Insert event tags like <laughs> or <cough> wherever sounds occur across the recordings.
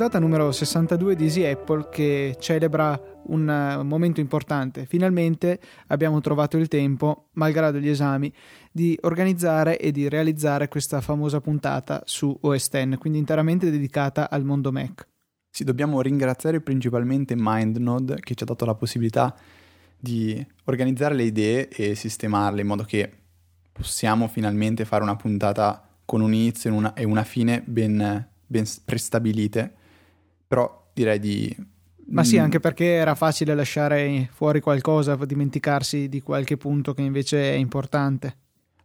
puntata numero 62 di Easy Apple che celebra un momento importante. Finalmente abbiamo trovato il tempo, malgrado gli esami, di organizzare e di realizzare questa famosa puntata su OS X, quindi interamente dedicata al mondo Mac. Sì, dobbiamo ringraziare principalmente MindNode che ci ha dato la possibilità di organizzare le idee e sistemarle in modo che possiamo finalmente fare una puntata con un inizio e una, e una fine ben, ben prestabilite, però direi di ma sì, mm. anche perché era facile lasciare fuori qualcosa, dimenticarsi di qualche punto che invece è importante.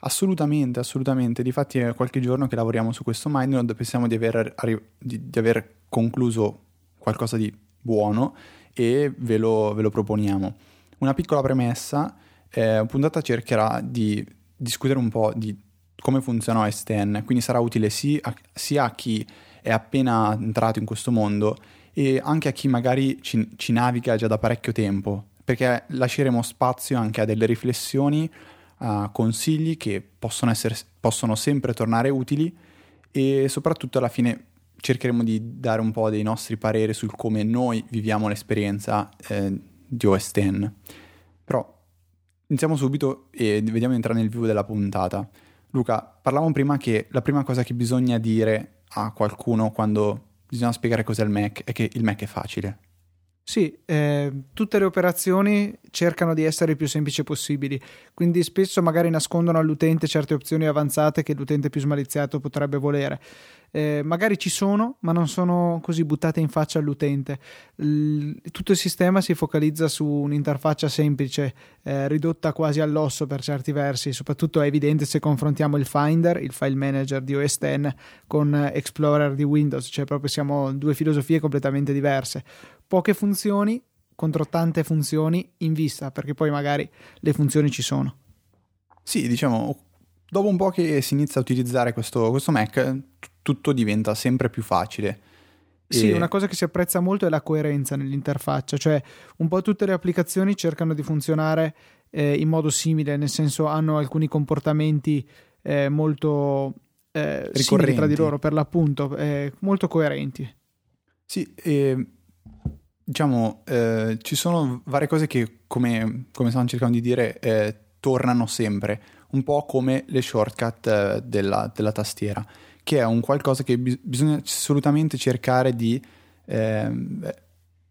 Assolutamente, assolutamente. Difatti è qualche giorno che lavoriamo su questo MindNode, pensiamo di aver, di, di aver concluso qualcosa di buono e ve lo, ve lo proponiamo. Una piccola premessa, eh, puntata cercherà di discutere un po' di come funziona STN, quindi sarà utile sia a, sia a chi è appena entrato in questo mondo e anche a chi magari ci, ci naviga già da parecchio tempo, perché lasceremo spazio anche a delle riflessioni, a consigli che possono, essere, possono sempre tornare utili e soprattutto alla fine cercheremo di dare un po' dei nostri pareri sul come noi viviamo l'esperienza eh, di OS X. Però iniziamo subito e vediamo di entrare nel vivo della puntata. Luca, parlavamo prima che la prima cosa che bisogna dire a qualcuno quando bisogna spiegare cos'è il Mac è che il Mac è facile. Sì, eh, tutte le operazioni cercano di essere il più semplici possibili, quindi spesso magari nascondono all'utente certe opzioni avanzate che l'utente più smaliziato potrebbe volere eh, magari ci sono, ma non sono così buttate in faccia all'utente. L- tutto il sistema si focalizza su un'interfaccia semplice, eh, ridotta quasi all'osso per certi versi, soprattutto è evidente se confrontiamo il Finder, il file manager di OS X, con Explorer di Windows, cioè proprio siamo due filosofie completamente diverse. Poche funzioni contro tante funzioni in vista, perché poi magari le funzioni ci sono. Sì, diciamo, dopo un po' che si inizia a utilizzare questo, questo Mac, tutto diventa sempre più facile. Sì, una cosa che si apprezza molto è la coerenza nell'interfaccia, cioè un po' tutte le applicazioni cercano di funzionare eh, in modo simile, nel senso hanno alcuni comportamenti eh, molto eh, simili tra di loro, per l'appunto, eh, molto coerenti. Sì, e, diciamo, eh, ci sono varie cose che, come, come stavamo cercando di dire, eh, tornano sempre, un po' come le shortcut della, della tastiera che è un qualcosa che bis- bisogna assolutamente cercare di eh,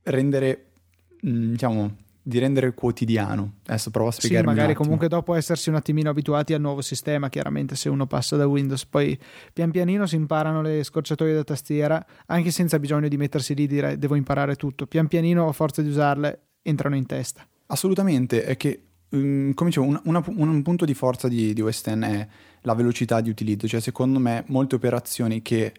rendere, mm, diciamo, di rendere quotidiano. Adesso provo a spiegarmi. Sì, magari comunque dopo essersi un attimino abituati al nuovo sistema, chiaramente se uno passa da Windows, poi pian pianino si imparano le scorciatoie da tastiera, anche senza bisogno di mettersi lì e dire devo imparare tutto. Pian pianino, a forza di usarle, entrano in testa. Assolutamente, è che um, come dicevo, un, una, un, punto di forza di, di West End è la velocità di utilizzo, cioè secondo me molte operazioni che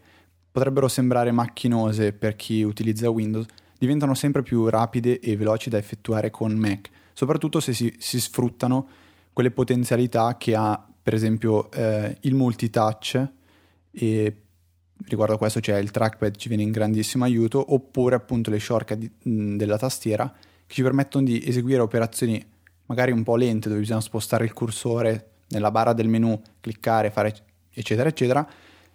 potrebbero sembrare macchinose per chi utilizza Windows diventano sempre più rapide e veloci da effettuare con Mac, soprattutto se si, si sfruttano quelle potenzialità che ha per esempio eh, il multitouch e riguardo a questo c'è il trackpad ci viene in grandissimo aiuto oppure appunto le shortcut di, mh, della tastiera che ci permettono di eseguire operazioni magari un po' lente dove bisogna spostare il cursore nella barra del menu, cliccare, fare eccetera eccetera,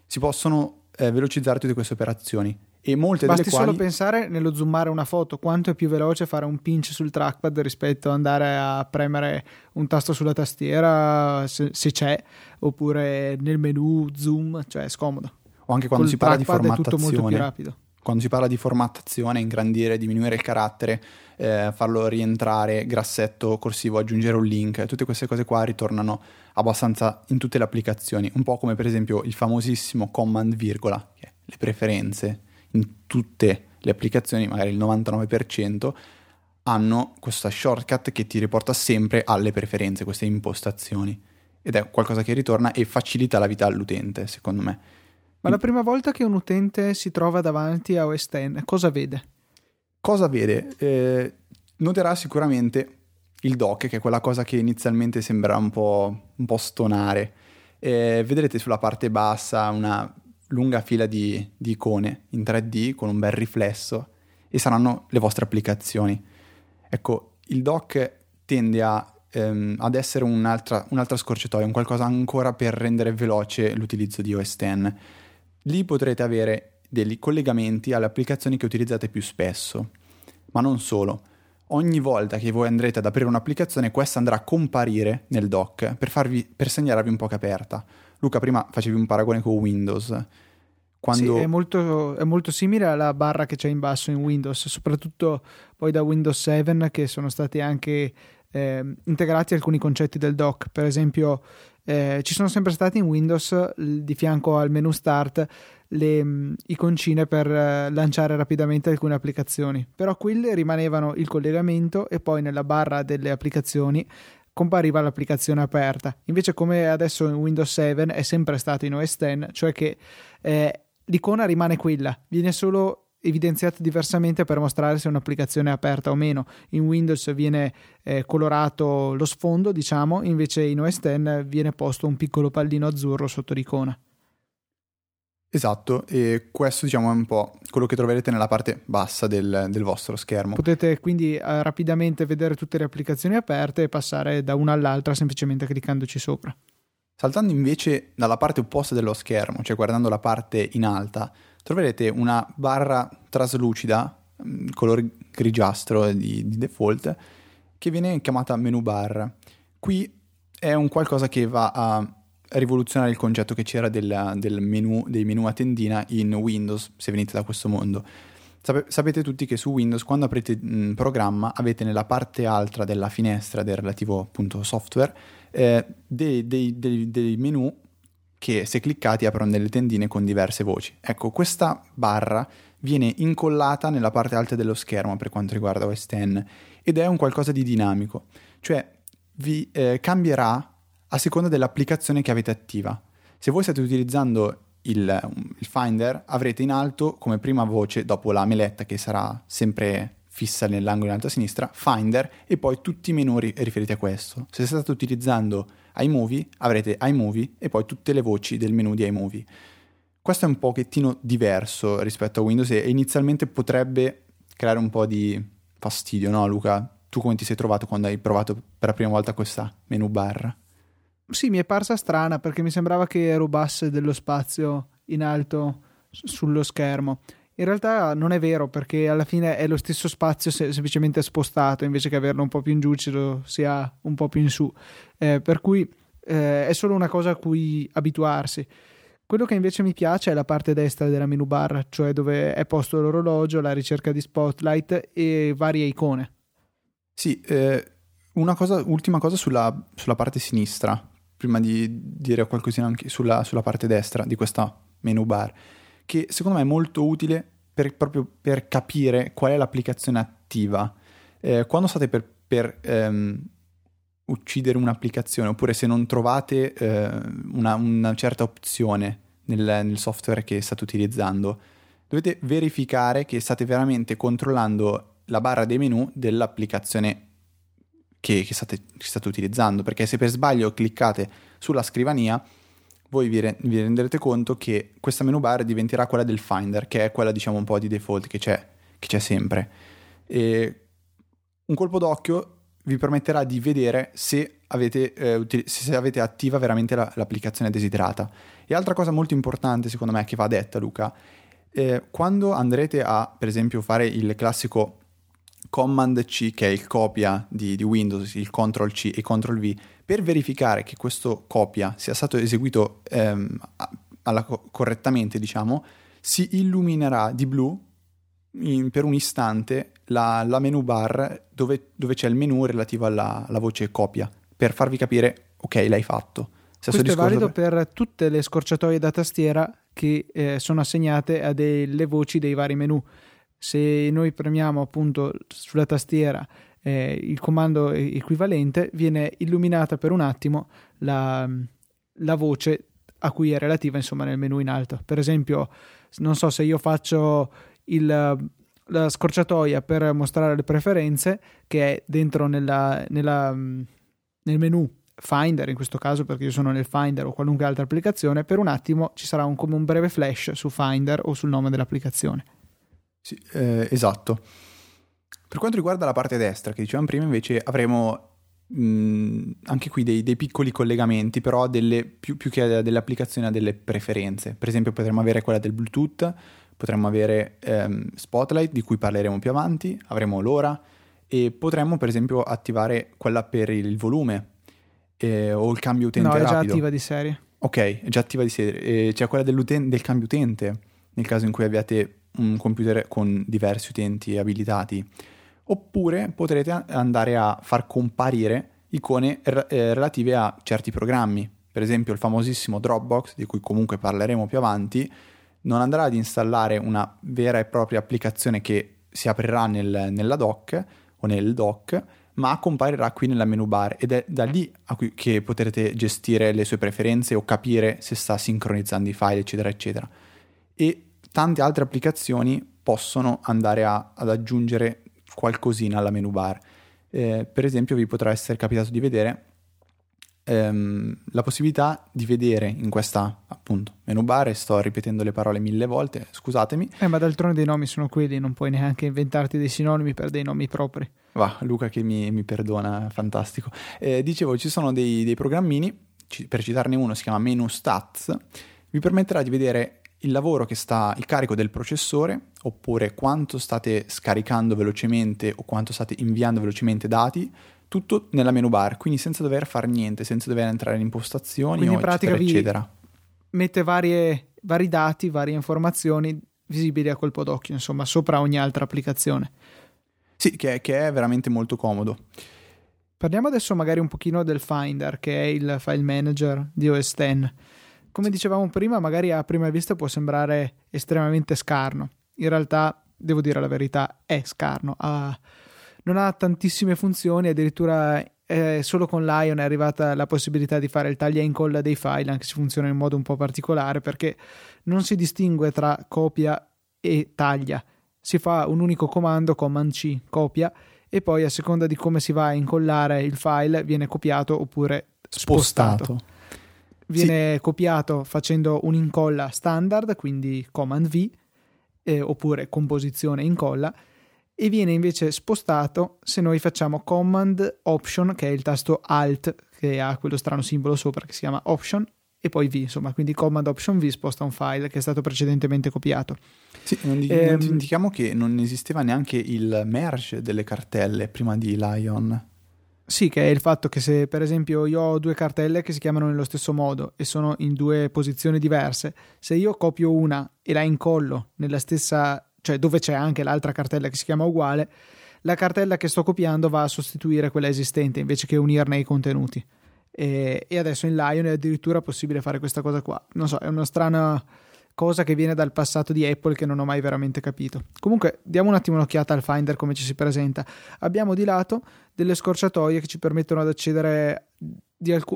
si possono eh, velocizzare tutte queste operazioni. E molte Basti delle quali... solo pensare nello zoomare una foto, quanto è più veloce fare un pinch sul trackpad rispetto ad andare a premere un tasto sulla tastiera se, se c'è, oppure nel menu zoom, cioè è scomodo. O anche quando Col si parla di formattazione. è tutto molto più rapido quando si parla di formattazione, ingrandire, diminuire il carattere, eh, farlo rientrare, grassetto, corsivo, aggiungere un link, tutte queste cose qua ritornano abbastanza in tutte le applicazioni, un po' come per esempio il famosissimo command virgola, che è le preferenze in tutte le applicazioni, magari il 99%, hanno questa shortcut che ti riporta sempre alle preferenze, queste impostazioni. Ed è qualcosa che ritorna e facilita la vita all'utente, secondo me. Ma la prima volta che un utente si trova davanti a OS X, cosa vede? Cosa vede? Eh, noterà sicuramente il dock, che è quella cosa che inizialmente sembra un po', un po stonare. Eh, vedrete sulla parte bassa una lunga fila di, di, icone in 3D con un bel riflesso e saranno le vostre applicazioni. Ecco, il dock tende a, ehm, ad essere un'altra, un'altra scorciatoia, un qualcosa ancora per rendere veloce l'utilizzo di OS X lì potrete avere dei collegamenti alle applicazioni che utilizzate più spesso. Ma non solo. Ogni volta che voi andrete ad aprire un'applicazione, questa andrà a comparire nel dock per, farvi, per segnalarvi un po' che è aperta. Luca, prima facevi un paragone con Windows. Quando... Sì, è molto, è molto, simile alla barra che c'è in basso in Windows, soprattutto poi da Windows 7 che sono stati anche eh, integrati alcuni concetti del dock. Per esempio, eh, ci sono sempre stati in Windows di fianco al menu Start le mh, iconcine per eh, lanciare rapidamente alcune applicazioni, però quelle rimanevano il collegamento e poi nella barra delle applicazioni compariva l'applicazione aperta. Invece come adesso in Windows 7 è sempre stato in OS X, cioè che eh, l'icona rimane quella, viene solo evidenziata diversamente per mostrare se un'applicazione è aperta o meno. In Windows viene eh, colorato lo sfondo, diciamo, invece in OS X viene posto un piccolo pallino azzurro sotto l'icona. Esatto, e questo diciamo è un po' quello che troverete nella parte bassa del, del vostro schermo. Potete quindi eh, rapidamente vedere tutte le applicazioni aperte e passare da una all'altra semplicemente cliccandoci sopra. Saltando invece dalla parte opposta dello schermo, cioè guardando la parte in alta, troverete una barra traslucida, mm, color grigiastro di, di default, che viene chiamata menu bar. Qui è un qualcosa che va a rivoluzionare il concetto che c'era del, del menu, dei menu a tendina in Windows, se venite da questo mondo. Sape, sapete tutti che su Windows, quando aprite un programma, avete nella parte alta della finestra del relativo appunto, software eh, dei, dei, dei, dei menu che se cliccati aprono delle tendine con diverse voci. Ecco, questa barra viene incollata nella parte alta dello schermo per quanto riguarda OS X ed è un qualcosa di dinamico, cioè vi eh, cambierà a seconda dell'applicazione che avete attiva. Se voi state utilizzando il, il, Finder, avrete in alto come prima voce, dopo la meletta che sarà sempre fissa nell'angolo in alto a sinistra, Finder e poi tutti i menu riferiti a questo. Se state utilizzando iMovie, avrete iMovie e poi tutte le voci del menu di iMovie. Questo è un pochettino diverso rispetto a Windows e inizialmente potrebbe creare un po' di fastidio, no Luca? Tu come ti sei trovato quando hai provato per la prima volta questa menu bar? Sì, mi è parsa strana perché mi sembrava che rubasse dello spazio in alto sullo schermo. In realtà non è vero perché alla fine è lo stesso spazio se- semplicemente spostato invece che averlo un po' più in giù ce lo sia un po' più in su. Eh, per cui eh, è solo una cosa a cui abituarsi. Quello che invece mi piace è la parte destra della menu bar, cioè dove è posto l'orologio, la ricerca di spotlight e varie icone. Sì, eh, una cosa, ultima cosa sulla, sulla parte sinistra, prima di dire qualcosina anche sulla, sulla parte destra di questa menu bar che secondo me è molto utile per, proprio per capire qual è l'applicazione attiva. Eh, quando state per, per ehm, uccidere un'applicazione oppure se non trovate eh, una, una, certa opzione nel, nel software che state utilizzando, dovete verificare che state veramente controllando la barra dei menu dell'applicazione che, che, state, che, state, utilizzando, perché se per sbaglio cliccate sulla scrivania voi vi, re- vi, renderete conto che questa menu bar diventerà quella del Finder, che è quella diciamo un po' di default che c'è, che c'è sempre. E un colpo d'occhio vi permetterà di vedere se avete, eh, util- se avete attiva veramente la- l'applicazione desiderata. E altra cosa molto importante secondo me che va detta Luca, eh, quando andrete a per esempio fare il classico Command C, che è il copia di, di Windows, il Ctrl C e Ctrl V, per verificare che questo copia sia stato eseguito ehm, alla, correttamente, diciamo, si illuminerà di blu in, per un istante la, la menu bar dove, dove, c'è il menu relativo alla, alla, voce copia, per farvi capire, ok, l'hai fatto. Stesso Questo è valido per tutte le scorciatoie da tastiera che eh, sono assegnate a delle voci dei vari menu se noi premiamo appunto sulla tastiera eh, il comando equivalente, viene illuminata per un attimo la, la, voce a cui è relativa insomma nel menu in alto. Per esempio, non so se io faccio il, la scorciatoia per mostrare le preferenze che è dentro nella, nella, nel menu Finder in questo caso perché io sono nel Finder o qualunque altra applicazione, per un attimo ci sarà un, come un breve flash su Finder o sul nome dell'applicazione. Sì, eh, esatto. Per quanto riguarda la parte destra, che dicevamo prima, invece avremo mh, anche qui dei, dei, piccoli collegamenti, però delle, più, più, che delle applicazioni a delle preferenze. Per esempio potremmo avere quella del Bluetooth, potremmo avere ehm, Spotlight di cui parleremo più avanti, avremo l'ora e potremmo per esempio attivare quella per il volume eh, o il cambio utente no, è rapido. già attiva di serie. Ok, è già attiva di serie. E c'è quella del cambio utente nel caso in cui abbiate un computer con diversi utenti abilitati. Oppure potrete andare a far comparire icone eh, relative a certi programmi. Per esempio il famosissimo Dropbox, di cui comunque parleremo più avanti, non andrà ad installare una vera e propria applicazione che si aprirà nel, nella dock o nel dock, ma comparirà qui nella menu bar ed è da lì che potrete gestire le sue preferenze o capire se sta sincronizzando i file, eccetera, eccetera. E tante altre applicazioni possono andare a, ad aggiungere qualcosina alla menu bar. Eh, per esempio vi potrà essere capitato di vedere ehm, la possibilità di vedere in questa appunto menu bar e sto ripetendo le parole mille volte, scusatemi. Eh, ma d'altronde dei nomi sono quelli, non puoi neanche inventarti dei sinonimi per dei nomi propri. Va, Luca che mi, mi perdona, fantastico. Eh, dicevo, ci sono dei, dei programmini, per citarne uno si chiama Menu Stats, vi permetterà di vedere il lavoro che sta, il carico del processore, oppure quanto state scaricando velocemente o quanto state inviando velocemente dati, tutto nella menu bar, quindi senza dover fare niente, senza dover entrare in impostazioni quindi o in pratica eccetera, eccetera. Mette varie, vari dati, varie informazioni visibili a colpo d'occhio, insomma, sopra ogni altra applicazione. Sì, che, che è veramente molto comodo. Parliamo adesso magari un pochino del Finder, che è il file manager di OS X. Come dicevamo prima, magari a prima vista può sembrare estremamente scarno. In realtà, devo dire la verità, è scarno. Ha non ha tantissime funzioni, addirittura eh, solo con Lion è arrivata la possibilità di fare il taglia e incolla dei file, anche se funziona in modo un po' particolare, perché non si distingue tra copia e taglia. Si fa un unico comando, Command C, copia, e poi a seconda di come si va a incollare il file viene copiato oppure spostato. spostato. Viene sì. copiato facendo un'incolla standard, quindi Command V, eh, oppure composizione incolla, e viene invece spostato se noi facciamo Command Option, che è il tasto Alt che ha quello strano simbolo sopra che si chiama Option, e poi V, insomma, quindi Command Option V sposta un file che è stato precedentemente copiato. Sì, non, ehm, non dimentichiamo che non esisteva neanche il merge delle cartelle prima di Lion. Sì, che è il fatto che se per esempio io ho due cartelle che si chiamano nello stesso modo e sono in due posizioni diverse, se io copio una e la incollo nella stessa cioè dove c'è anche l'altra cartella che si chiama uguale, la cartella che sto copiando va a sostituire quella esistente invece che unirne i contenuti. E, e adesso in Lion è addirittura possibile fare questa cosa qua. Non so, è una strana cosa che viene dal passato di Apple che non ho mai veramente capito. Comunque, diamo un attimo un'occhiata al Finder come ci si presenta. Abbiamo di lato delle scorciatoie che ci permettono ad accedere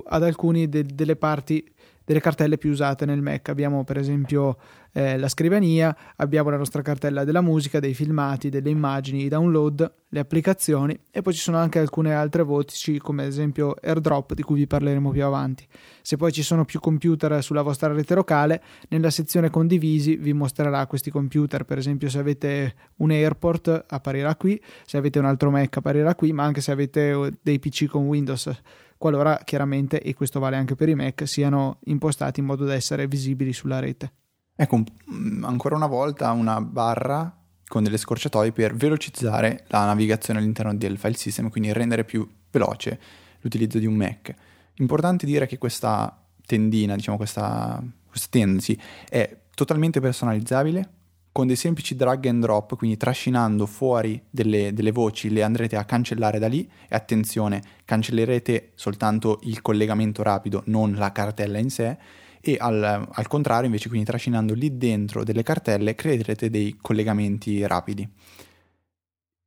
ad alcune de- delle parti delle cartelle più usate nel Mac. Abbiamo per esempio eh, la scrivania, abbiamo la nostra cartella della musica, dei filmati, delle immagini, i download, le applicazioni e poi ci sono anche alcune altre voci come ad esempio AirDrop di cui vi parleremo più avanti. Se poi ci sono più computer sulla vostra rete locale, nella sezione condivisi vi mostrerà questi computer, per esempio se avete un Airport apparirà qui, se avete un altro Mac apparirà qui, ma anche se avete dei PC con Windows qualora chiaramente, e questo vale anche per i Mac, siano impostati in modo da essere visibili sulla rete. Ecco, mm, ancora una volta una barra con delle scorciatoie per velocizzare la navigazione all'interno del file system, quindi rendere più veloce l'utilizzo di un Mac. Importante dire che questa tendina, diciamo questa, questa tendency, è totalmente personalizzabile, con dei semplici drag and drop, quindi trascinando fuori delle, delle, voci le andrete a cancellare da lì. E attenzione, cancellerete soltanto il collegamento rapido, non la cartella in sé. E al, al contrario invece quindi trascinando lì dentro delle cartelle creerete dei collegamenti rapidi.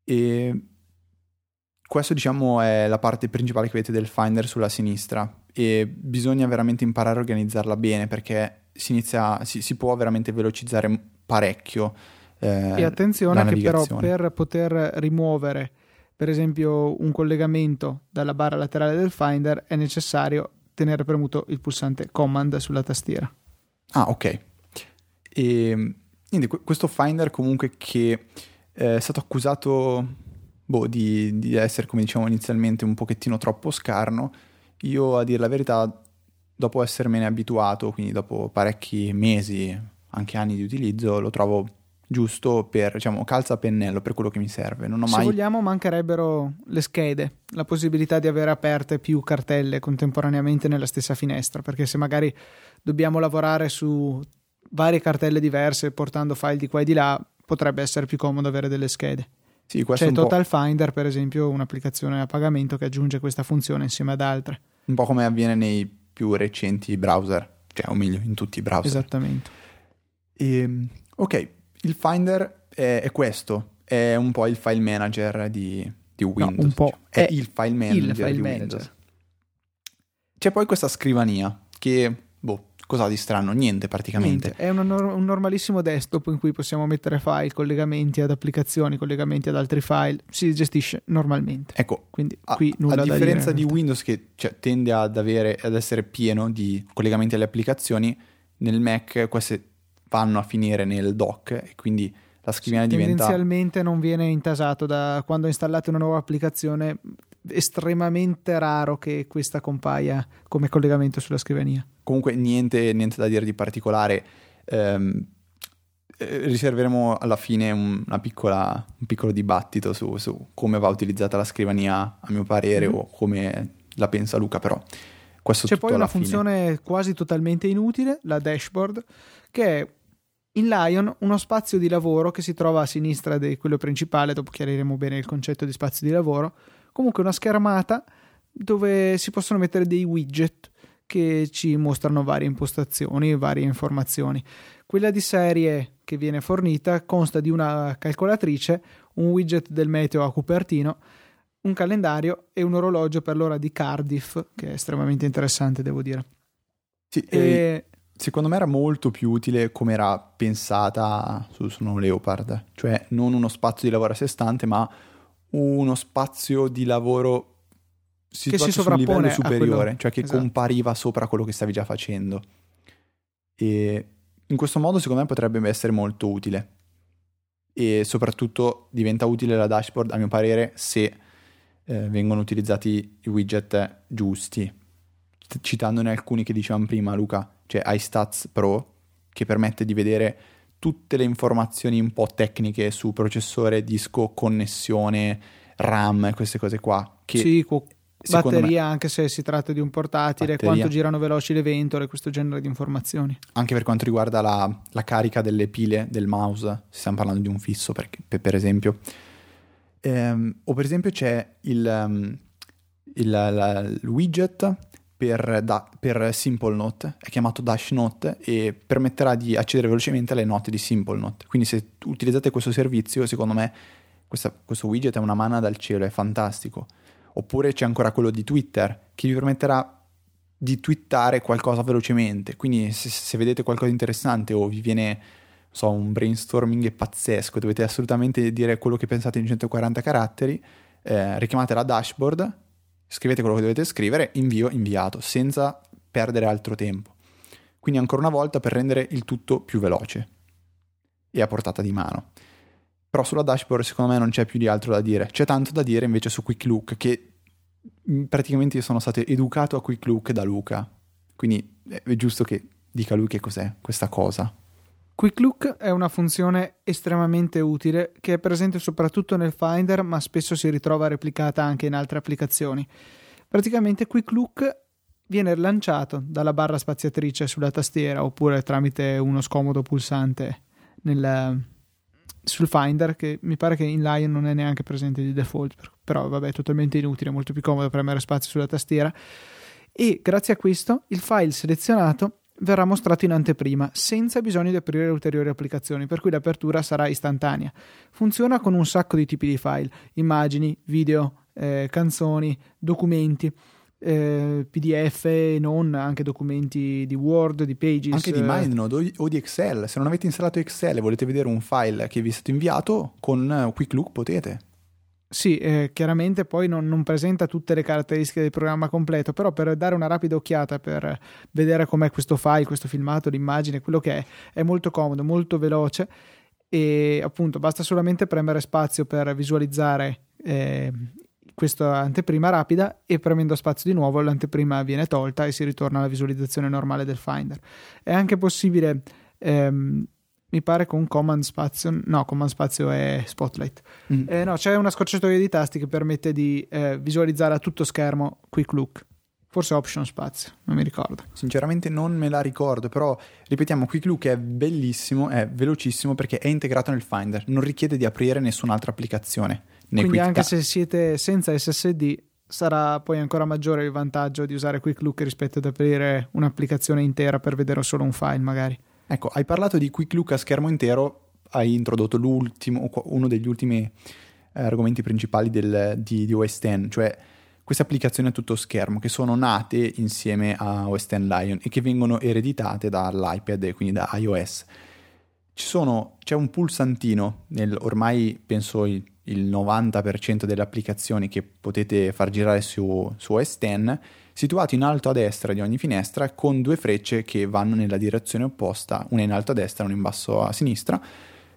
E questo diciamo è la parte principale che vedete del Finder sulla sinistra e bisogna veramente imparare a organizzarla bene perché si, inizia, si, si può veramente velocizzare parecchio. Eh, e attenzione che però per poter rimuovere per esempio un collegamento dalla barra laterale del Finder è necessario tenere premuto il pulsante Command sulla tastiera. Ah, ok. E quindi questo Finder comunque che eh, è stato accusato boh, di, di, essere, come diciamo inizialmente, un pochettino troppo scarno, io a dire la verità, dopo essermene abituato, quindi dopo parecchi mesi, anche anni di utilizzo, lo trovo giusto per, diciamo, calza a pennello per quello che mi serve. Non ho Se mai... vogliamo mancherebbero le schede, la possibilità di avere aperte più cartelle contemporaneamente nella stessa finestra, perché se magari dobbiamo lavorare su varie cartelle diverse portando file di qua e di là, potrebbe essere più comodo avere delle schede. Sì, C'è Total Finder, per esempio, un'applicazione a pagamento che aggiunge questa funzione insieme ad altre. un po' come avviene nei più recenti browser, cioè o meglio in tutti i browser. Esattamente. E, ok, il Finder è, è questo, è un po' il file manager di, di Windows. un po', diciamo. È, è il file manager Il file di manager. Windows. C'è poi questa scrivania che, cosa di strano? Niente praticamente. Niente, è un, nor- un normalissimo desktop in cui possiamo mettere file, collegamenti ad applicazioni, collegamenti ad altri file. Si gestisce normalmente. Ecco, Quindi a, qui nulla a da differenza dire, di. Windows che cioè, tende ad, avere, ad essere pieno di collegamenti alle applicazioni, nel Mac queste vanno a finire nel dock e quindi la scrivania diventa... Tendenzialmente non viene intasato da quando installate una nuova applicazione. Estremamente raro che questa compaia come collegamento sulla scrivania. Comunque niente, niente da dire di particolare. Eh, riserveremo alla fine un, una piccola, un piccolo dibattito su, su come va utilizzata la scrivania, a mio parere, Mhm. o come la pensa Luca, però questo C'è poi una alla fine. funzione quasi totalmente inutile, la dashboard, che è in Lion uno spazio di lavoro che si trova a sinistra di quello principale, dopo chiariremo bene il concetto di spazio di lavoro, comunque una schermata dove si possono mettere dei widget che ci mostrano varie impostazioni, varie informazioni. Quella di serie che viene fornita consta di una calcolatrice, un widget del meteo a Cupertino, un calendario e un orologio per l'ora di Cardiff, che è estremamente interessante, devo dire. Sì, e secondo me era molto più utile come era pensata su, su Leopard, cioè non uno spazio di lavoro a sé stante, ma uno spazio di lavoro situato si su sovrappone a superiore, quello- cioè che esatto. compariva sopra quello che stavi già facendo. E in questo modo secondo me potrebbe essere molto utile. E soprattutto diventa utile la dashboard, a mio parere, se eh, vengono utilizzati i widget giusti. Citandone alcuni che dicevamo prima, Luca, c'è iStats Pro che permette di vedere tutte le informazioni un po' tecniche su processore, disco, connessione, RAM, queste cose qua. Che sì, secondo batteria, anche se si tratta di un portatile, Batteria. quanto girano veloci le ventole, questo genere di informazioni. me, anche per quanto riguarda la, la carica delle pile del mouse, se stiamo parlando di un fisso, per, per- per esempio. Ehm, o per esempio c'è il, um, il- la- il widget per, da- per Simple Note, è chiamato Dash Note e permetterà di accedere velocemente alle note di Simple Note. Quindi se utilizzate questo servizio, secondo me questa- questo widget è una manna dal cielo, è fantastico. Oppure c'è ancora quello di Twitter che vi permetterà di twittare qualcosa velocemente. Quindi se, se vedete qualcosa di interessante o vi viene so, un brainstorming pazzesco, dovete assolutamente dire quello che pensate in 140 caratteri, eh, richiamate la dashboard, scrivete quello che dovete scrivere, invio, inviato, senza perdere altro tempo. Quindi ancora una volta per rendere il tutto più veloce e a portata di mano. Però sulla dashboard secondo me non c'è più di altro da dire. C'è tanto da dire invece su Quick Look che mh, praticamente io sono stato educato a Quick Look da Luca. Quindi è giusto che dica lui che cos'è questa cosa. Quick Look è una funzione estremamente utile che è presente soprattutto nel Finder, ma spesso si ritrova replicata anche in altre applicazioni. Praticamente Quick Look viene lanciato dalla barra spaziatrice sulla tastiera oppure tramite uno scomodo pulsante nel- sul Finder che mi pare che in Lion non è neanche presente di default, per- però vabbè è totalmente inutile, è molto più comodo premere spazio sulla tastiera e grazie a questo il file selezionato verrà mostrato in anteprima senza bisogno di aprire ulteriori applicazioni, per cui l'apertura sarà istantanea. Funziona con un sacco di tipi di file, immagini, video, eh, canzoni, documenti, eh, PDF e non, anche documenti di Word, di Pages. Anche di eh, MindNode o- di Excel. Se non avete installato Excel e volete vedere un file che vi è stato inviato, con eh, Quick Look potete. Sì, eh, chiaramente poi non, non presenta tutte le caratteristiche del programma completo, però per dare una rapida occhiata, per vedere com'è questo file, questo filmato, l'immagine, quello che è, è molto comodo, molto veloce e appunto basta solamente premere spazio per visualizzare eh, questa anteprima rapida e premendo spazio di nuovo l'anteprima viene tolta e si ritorna alla visualizzazione normale del Finder. È anche possibile ehm, mi pare con Command Spazio, no, Command Spazio è Spotlight. Mm. Eh, no, c'è una scorciatoia di tasti che permette di eh, visualizzare a tutto schermo Quick Look. Forse Option Spazio, non mi ricordo. Sinceramente non me la ricordo, però ripetiamo, Quick Look è bellissimo, è velocissimo perché è integrato nel Finder, non richiede di aprire nessun'altra applicazione. Quindi anche ta- se siete senza SSD sarà poi ancora maggiore il vantaggio di usare Quick Look rispetto ad aprire un'applicazione intera per vedere solo un file magari. Ecco, hai parlato di Quick Look a schermo intero, hai introdotto uno degli ultimi eh, argomenti principali del, di, di OS X, cioè queste applicazioni a tutto schermo che sono nate insieme a OS X Lion e che vengono ereditate dall'iPad e quindi da iOS. Sono, c'è un pulsantino nel, ormai penso il, il 90% delle applicazioni che potete far girare su, su OS X situato in alto a destra di ogni finestra con due frecce che vanno nella direzione opposta, una in alto a destra e una in basso a sinistra,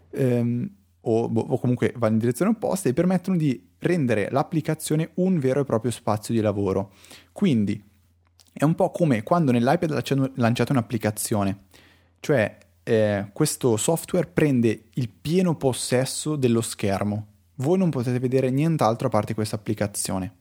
ehm, o, o, comunque vanno in direzione opposta e permettono di rendere l'applicazione un vero e proprio spazio di lavoro. Quindi è un po' come quando nell'iPad lanciate un'applicazione, cioè eh, questo software prende il pieno possesso dello schermo. Voi non potete vedere nient'altro a parte questa applicazione.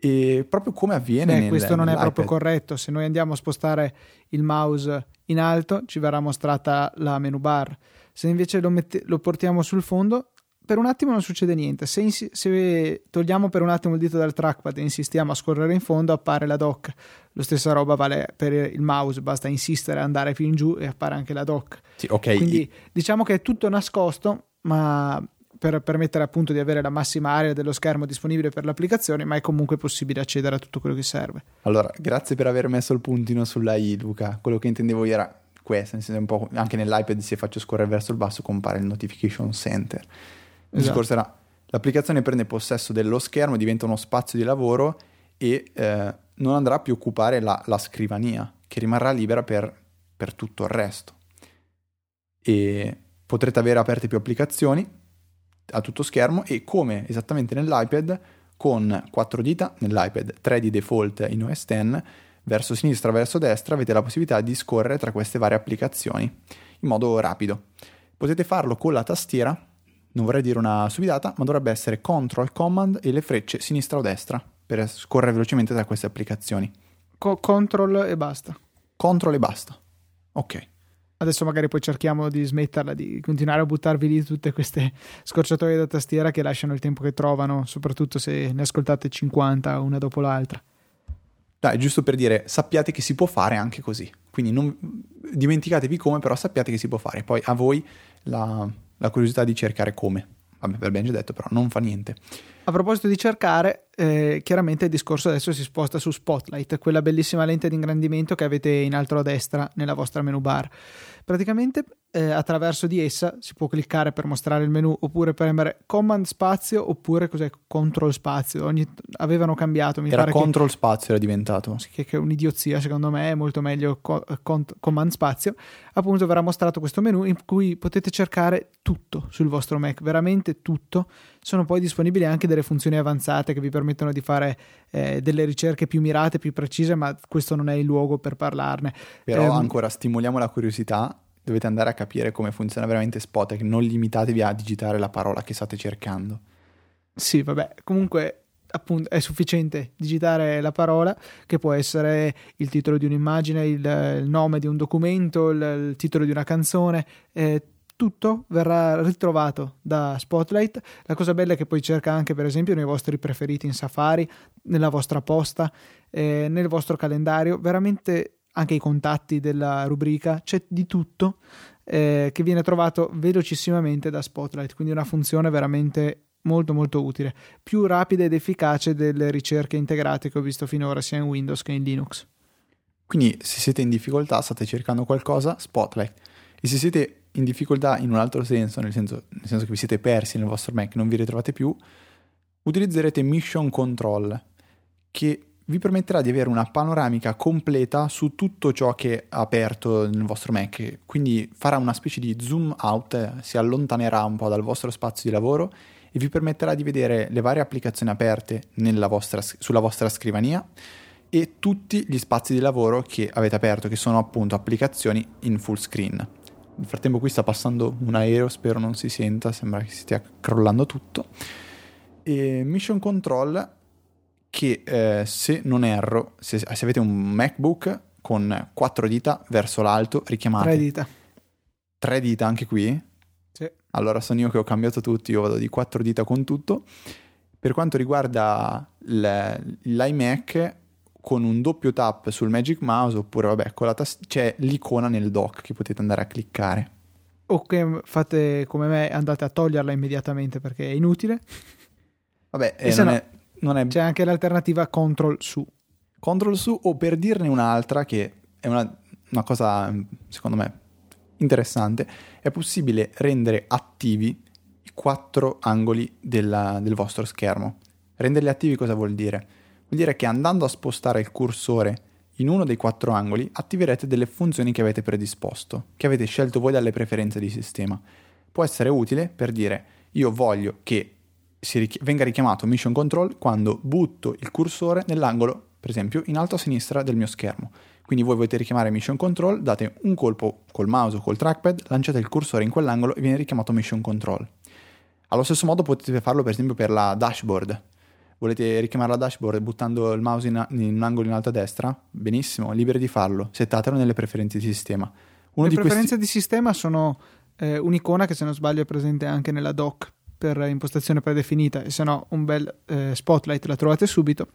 E proprio come avviene Beh, nel, questo non è proprio corretto. Se noi andiamo a spostare il mouse in alto, ci verrà mostrata la menu bar. Se invece lo, mette, lo portiamo sul fondo, per un attimo non succede niente. Se, insi- se, togliamo per un attimo il dito dal trackpad e insistiamo a scorrere in fondo, appare la dock. Lo stessa roba vale per il mouse, basta insistere, andare più in giù e appare anche la dock. Sì, okay. Quindi diciamo che è tutto nascosto, ma per permettere appunto di avere la massima area dello schermo disponibile per l'applicazione, ma è comunque possibile accedere a tutto quello che serve. Allora, grazie per aver messo il puntino sulla I, Luca. Quello che intendevo io era questo, nel senso un po' anche nell'iPad se faccio scorrere verso il basso compare il notification center. Il esatto. discorso era l'applicazione prende possesso dello schermo, diventa uno spazio di lavoro e eh, non andrà più a occupare la, la scrivania, che rimarrà libera per, per tutto il resto. E potrete avere aperte più applicazioni, a tutto schermo e come esattamente nell'iPad con quattro dita nell'iPad, 3 di default in OS X, verso sinistra, verso destra avete la possibilità di scorrere tra queste varie applicazioni in modo rapido. Potete farlo con la tastiera, non vorrei dire una subidata, ma dovrebbe essere Control Command e le frecce sinistra o destra per scorrere velocemente tra queste applicazioni. Co- control e basta. Control e basta. Ok. Adesso magari poi cerchiamo di smetterla, di continuare a buttarvi lì tutte queste scorciatoie da tastiera che lasciano il tempo che trovano, soprattutto se ne ascoltate 50 una dopo l'altra. Dai, giusto per dire, sappiate che si può fare anche così. Quindi non dimenticatevi come, però sappiate che si può fare. Poi a voi la, la curiosità di cercare come. Vabbè, ben già detto, però non fa niente. A proposito di cercare, eh, chiaramente il discorso adesso si sposta su Spotlight, quella bellissima lente di ingrandimento che avete in alto a destra nella vostra menu bar. Praticamente eh, attraverso di essa si può cliccare per mostrare il menu oppure premere Command spazio oppure cos'è Control spazio. Ogni, avevano cambiato. Mi era pare Control che, spazio era diventato. Che, che è un'idiozia secondo me, è molto meglio co, con, Command spazio. Appunto verrà mostrato questo menu in cui potete cercare tutto sul vostro Mac, veramente tutto. Sono poi disponibili anche delle funzioni avanzate che vi permettono di fare eh, delle ricerche più mirate, più precise, ma questo non è il luogo per parlarne. Però eh, ancora stimoliamo la curiosità dovete andare a capire come funziona veramente Spotek, non limitatevi a digitare la parola che state cercando. Sì, vabbè, comunque appunto è sufficiente digitare la parola che può essere il titolo di un'immagine, il, il nome di un documento, il, il titolo di una canzone, eh, tutto verrà ritrovato da Spotlight. La cosa bella è che poi cerca anche, per esempio, nei vostri preferiti in Safari, nella vostra posta, eh, nel vostro calendario. Veramente anche i contatti della rubrica, c'è di tutto eh, che viene trovato velocissimamente da Spotlight, quindi una funzione veramente molto molto utile, più rapida ed efficace delle ricerche integrate che ho visto finora sia in Windows che in Linux. Quindi se siete in difficoltà, state cercando qualcosa, Spotlight. E se siete in difficoltà in un altro senso, nel senso, nel senso che vi siete persi nel vostro Mac, non vi ritrovate più, utilizzerete Mission Control, che vi permetterà di avere una panoramica completa su tutto ciò che è aperto nel vostro Mac, quindi farà una specie di zoom out, si allontanerà un po' dal vostro spazio di lavoro e vi permetterà di vedere le varie applicazioni aperte vostra, sulla vostra scrivania e tutti gli spazi di lavoro che avete aperto, che sono appunto applicazioni in full screen. Nel frattempo qui sta passando un aereo, spero non si senta, sembra che stia crollando tutto. E Mission Control che eh, se non erro, se, se, avete un MacBook con quattro dita verso l'alto, richiamate... Tre dita. Tre dita anche qui? Sì. Allora sono io che ho cambiato tutto, io vado di quattro dita con tutto. Per quanto riguarda l'iMac, con un doppio tap sul Magic Mouse oppure vabbè, con la tast- c'è l'icona nel dock che potete andare a cliccare. O che fate come me, andate a toglierla immediatamente perché è inutile. Vabbè, eh, non, no, è, non è... c'è anche l'alternativa Control su. Control su o per dirne un'altra che è una, una cosa secondo me interessante, è possibile rendere attivi i quattro angoli della, del vostro schermo. Renderli attivi cosa vuol dire? Vuol dire che andando a spostare il cursore in uno dei quattro angoli attiverete delle funzioni che avete predisposto, che avete scelto voi dalle preferenze di sistema. Può essere utile per dire io voglio che richi- venga richiamato mission control quando butto il cursore nell'angolo, per esempio, in alto a sinistra del mio schermo. Quindi voi volete richiamare mission control, date un colpo col mouse o col trackpad, lanciate il cursore in quell'angolo e viene richiamato mission control. Allo stesso modo potete farlo per esempio per la dashboard volete richiamare la dashboard buttando il mouse in, in, un angolo in alto a destra, benissimo, liberi di farlo, settatelo nelle preferenze di sistema. Uno Le di preferenze questi... di sistema sono eh, un'icona che se non sbaglio è presente anche nella doc per impostazione predefinita e se no un bel eh, spotlight la trovate subito,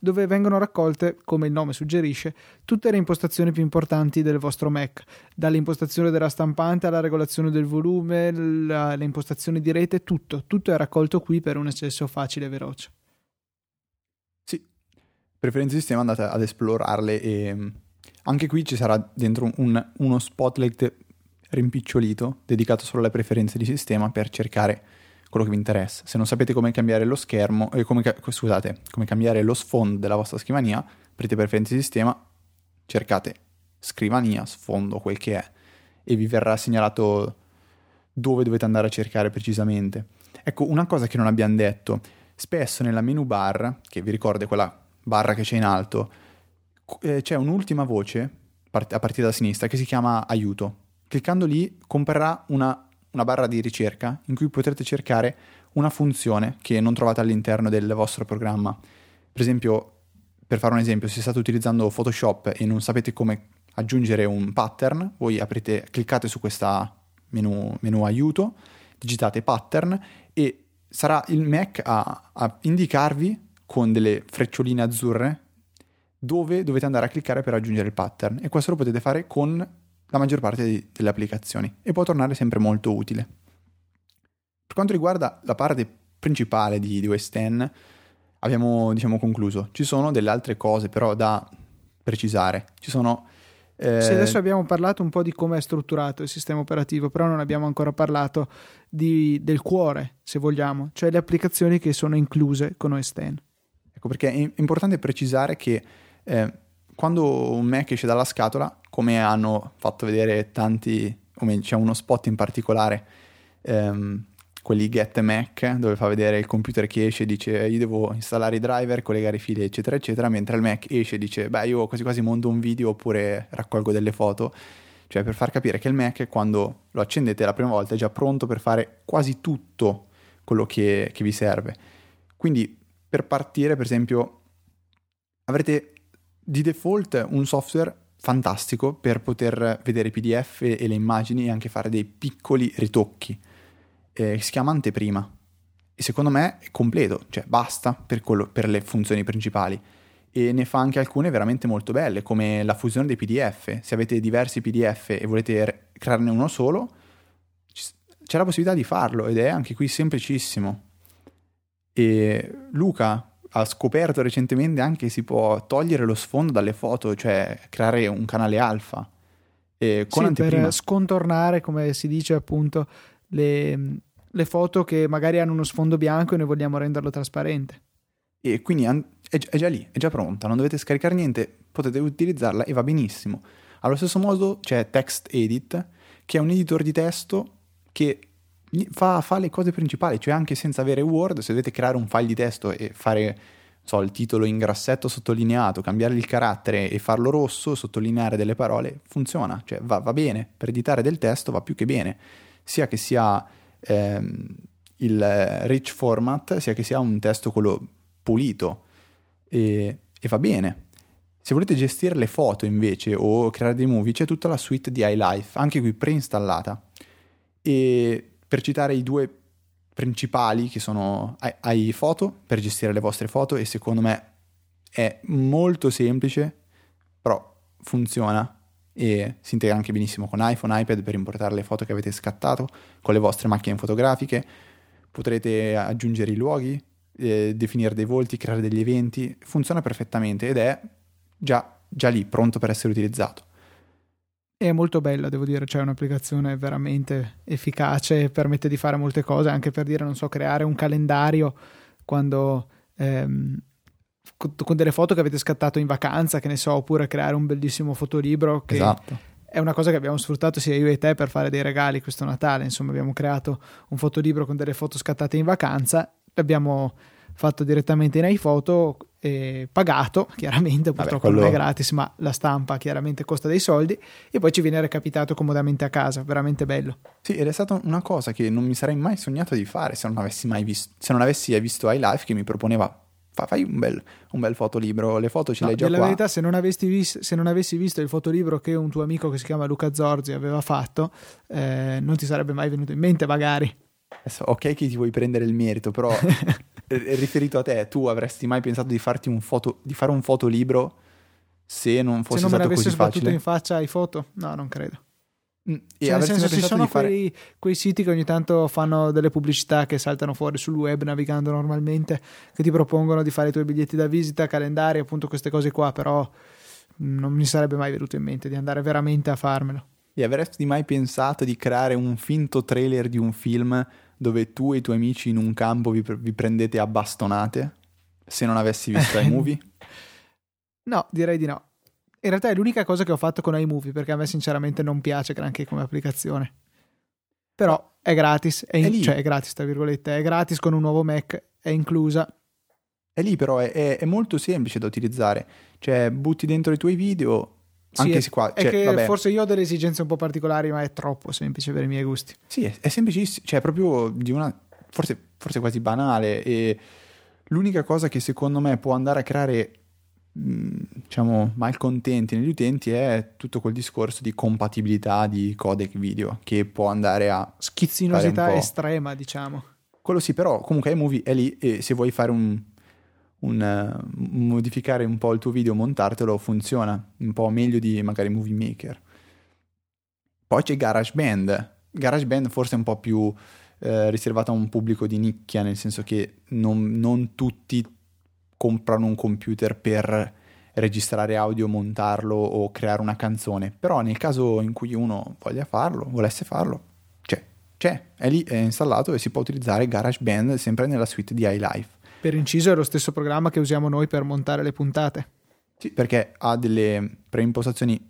dove vengono raccolte, come il nome suggerisce, tutte le impostazioni più importanti del vostro Mac, dall'impostazione della stampante alla regolazione del volume, la, le impostazioni di rete, tutto, tutto è raccolto qui per un accesso facile e veloce. Preferenze di sistema andate ad esplorarle e mm, anche qui ci sarà dentro un, uno spotlight rimpicciolito dedicato solo alle preferenze di sistema per cercare quello che vi interessa. Se non sapete come cambiare lo schermo, eh, come, scusate, come cambiare lo sfondo della vostra scrivania, aprite preferenze di sistema, cercate scrivania, sfondo, quel che è, e vi verrà segnalato dove dovete andare a cercare precisamente. Ecco, una cosa che non abbiamo detto, spesso nella menu bar, che vi ricordo è quella barra che c'è in alto, eh, c'è un'ultima voce a partire da sinistra che si chiama aiuto. Cliccando lì comparrà una, una barra di ricerca in cui potrete cercare una funzione che non trovate all'interno del vostro programma. Per esempio, per fare un esempio, se state utilizzando Photoshop e non sapete come aggiungere un pattern, voi aprite, cliccate su questa menu, menu aiuto, digitate pattern e sarà il Mac a, a indicarvi con delle freccioline azzurre dove dovete andare a cliccare per aggiungere il pattern e questo lo potete fare con la maggior parte di, delle applicazioni e può tornare sempre molto utile. Per quanto riguarda la parte principale di, di OS X abbiamo diciamo concluso. Ci sono delle altre cose però da precisare. Ci sono eh... Sì, adesso abbiamo parlato un po' di come è strutturato il sistema operativo, però non abbiamo ancora parlato di, del cuore, se vogliamo, cioè le applicazioni che sono incluse con OS X. Ecco perché è importante precisare che eh, quando un Mac esce dalla scatola, come hanno fatto vedere tanti, meglio, c'è uno spot in particolare, ehm, quelli Get Mac, dove fa vedere il computer che esce e dice io devo installare i driver, collegare i fili, eccetera, eccetera, mentre il Mac esce e dice beh io quasi quasi monto un video oppure raccolgo delle foto. Cioè per far capire che il Mac quando lo accendete la prima volta è già pronto per fare quasi tutto quello che, che vi serve. Quindi per partire, per esempio, avrete di default un software fantastico per poter vedere PDF e le immagini e anche fare dei piccoli ritocchi. Eh, si chiama anteprima e secondo me è completo, cioè basta per, quello, per le funzioni principali e ne fa anche alcune veramente molto belle, come la fusione dei PDF. Se avete diversi PDF e volete crearne uno solo, c'è la possibilità di farlo ed è anche qui semplicissimo. E Luca ha scoperto recentemente anche che si può togliere lo sfondo dalle foto, cioè creare un canale alfa. E con sì, per scontornare, come si dice appunto, le, le, foto che magari hanno uno sfondo bianco e noi vogliamo renderlo trasparente. E quindi è, è già lì, è già pronta, non dovete scaricare niente, potete utilizzarla e va benissimo. Allo stesso modo c'è Text Edit, che è un editor di testo che fa, fa, le cose principali, cioè anche senza avere Word, se dovete creare un file di testo e fare so, il titolo in grassetto sottolineato, cambiare il carattere e farlo rosso, sottolineare delle parole, funziona, cioè va, va bene, per editare del testo va più che bene, sia che sia ehm, il rich format, sia che sia un testo quello pulito e, e va bene. Se volete gestire le foto invece o creare dei movie, c'è tutta la suite di iLife, anche qui preinstallata. E per citare i due principali che sono iPhoto per gestire le vostre foto e secondo me è molto semplice, però funziona e si integra anche benissimo con iPhone, iPad per importare le foto che avete scattato con le vostre macchine fotografiche. Potrete aggiungere i luoghi, eh, definire dei volti, creare degli eventi, funziona perfettamente ed è già, già lì, pronto per essere utilizzato. È molto bella, devo dire, cioè è un'applicazione veramente efficace, permette di fare molte cose, anche per dire, non so, creare un calendario quando ehm, con delle foto che avete scattato in vacanza, che ne so, oppure creare un bellissimo fotolibro che esatto. è una cosa che abbiamo sfruttato sia io e te per fare dei regali questo Natale, insomma, abbiamo creato un fotolibro con delle foto scattate in vacanza, l'abbiamo fatto direttamente in iPhoto e pagato, <laughs> chiaramente, purtroppo Vabbè, quello... non è gratis, ma la stampa chiaramente costa dei soldi e poi ci viene recapitato comodamente a casa, veramente bello. Sì, ed è stata una cosa che non mi sarei mai sognato di fare se non avessi mai visto, se non avessi visto iLife che mi proponeva fai un bel, un bel fotolibro, le foto ce no, le hai già qua. La verità, se non, vis- se non, avessi visto il fotolibro che un tuo amico che si chiama Luca Zorzi aveva fatto, eh, non ti sarebbe mai venuto in mente magari. Adesso, ok che ti vuoi prendere il merito, però <laughs> riferito a te, tu avresti mai pensato di, farti un foto, di fare un fotolibro se non fosse se non stato così facile? in faccia ai foto? No, non credo. Mm, cioè, nel senso, ci sono fare... quei, quei, siti che ogni tanto fanno delle pubblicità che saltano fuori sul web navigando normalmente, che ti propongono di fare i tuoi biglietti da visita, calendari, appunto queste cose qua, però non mi sarebbe mai venuto in mente di andare veramente a farmelo. E avresti mai pensato di creare un finto trailer di un film dove tu e i tuoi amici in un campo vi, vi prendete a bastonate se non avessi visto iMovie? <laughs> no, direi di no. In realtà è l'unica cosa che ho fatto con iMovie perché a me sinceramente non piace granché come applicazione. Però è gratis, è, in, è cioè è gratis, tra virgolette, è gratis con un nuovo Mac, è inclusa. È lì però, è, è molto semplice da utilizzare. Cioè, butti dentro i tuoi video, anche sì, se qua, cioè, vabbè. forse io ho delle esigenze un po' particolari, ma è troppo semplice per i miei gusti. Sì, è, è semplicissimo, cioè proprio di una forse, forse quasi banale e l'unica cosa che secondo me può andare a creare diciamo malcontenti negli utenti è tutto quel discorso di compatibilità di codec video che può andare a schizzinosità estrema, diciamo. Quello sì, però comunque iMovie è lì e se vuoi fare un un, uh, modificare un po' il tuo video, montartelo, funziona un po' meglio di magari Movie Maker. Poi c'è GarageBand. GarageBand forse è un po' più eh, riservato a un pubblico di nicchia, nel senso che non, non tutti comprano un computer per registrare audio, montarlo o creare una canzone. Però nel caso in cui uno voglia farlo, volesse farlo, c'è, c'è, è lì, è installato e si può utilizzare GarageBand sempre nella suite di iLife. Per inciso è lo stesso programma che usiamo noi per montare le puntate. Sì, perché ha delle preimpostazioni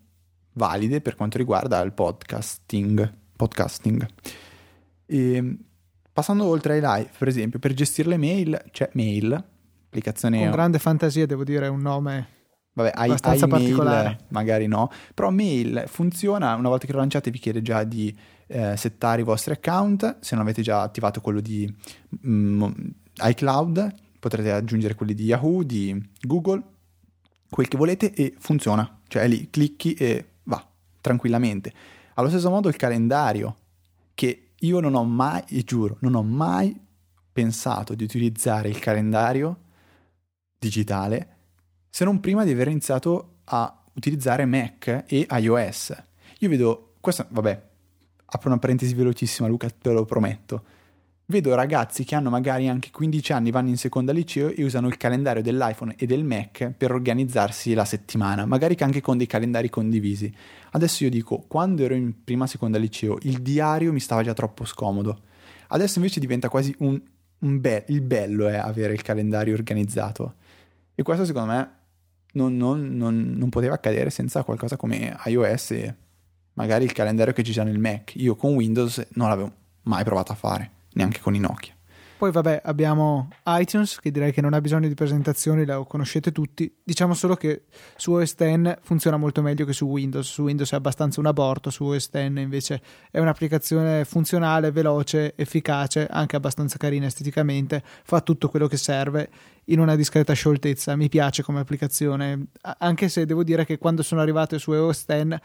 valide per quanto riguarda il podcasting. podcasting. E, passando oltre ai live, per esempio, per gestire le mail c'è Mail, applicazione... Con grande fantasia, devo dire, è un nome Vabbè, hai, abbastanza hai particolare. Mail, magari no, però Mail funziona, una volta che lo lanciate vi chiede già di eh, settare i vostri account, se non avete già attivato quello di... Mm, iCloud, potrete aggiungere quelli di Yahoo, di Google, quel che volete e funziona. Cioè lì clicchi e va tranquillamente. Allo stesso modo il calendario, che io non ho mai, e giuro, non ho mai pensato di utilizzare il calendario digitale se non prima di aver iniziato a utilizzare Mac e iOS. Io vedo, questo, vabbè, apro una parentesi velocissima Luca, te lo prometto vedo ragazzi che hanno magari anche 15 anni, vanno in seconda liceo e usano il calendario dell'iPhone e del Mac per organizzarsi la settimana, magari anche con dei calendari condivisi. Adesso io dico, quando ero in prima seconda liceo, il diario mi stava già troppo scomodo. Adesso invece diventa quasi un, un be- il bello è avere il calendario organizzato. E questo secondo me non, non, non, non poteva accadere senza qualcosa come iOS e magari il calendario che ci c'è nel Mac. Io con Windows non l'avevo mai provato a fare neanche con i Nokia. Poi vabbè, abbiamo iTunes che direi che non ha bisogno di presentazioni, la conoscete tutti. Diciamo solo che su OS X funziona molto meglio che su Windows. Su Windows è abbastanza un aborto, su OS X invece è un'applicazione funzionale, veloce, efficace, anche abbastanza carina esteticamente, fa tutto quello che serve in una discreta scioltezza. Mi piace come applicazione, anche se devo dire che quando sono arrivato su OS X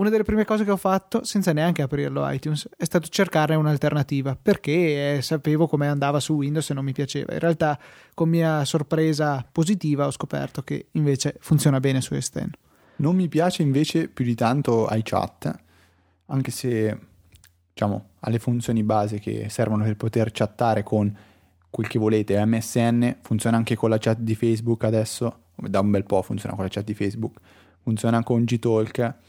una delle prime cose che ho fatto, senza neanche aprirlo iTunes, è stato cercare un'alternativa, perché eh, sapevo come andava su Windows e non mi piaceva. In realtà, con mia sorpresa positiva, ho scoperto che invece funziona bene su S10. Non mi piace invece più di tanto iChat, anche se diciamo le funzioni base che servono per poter chattare con quel che volete. MSN funziona anche con la chat di Facebook adesso, da un bel po' funziona con la chat di Facebook, funziona con Gtalk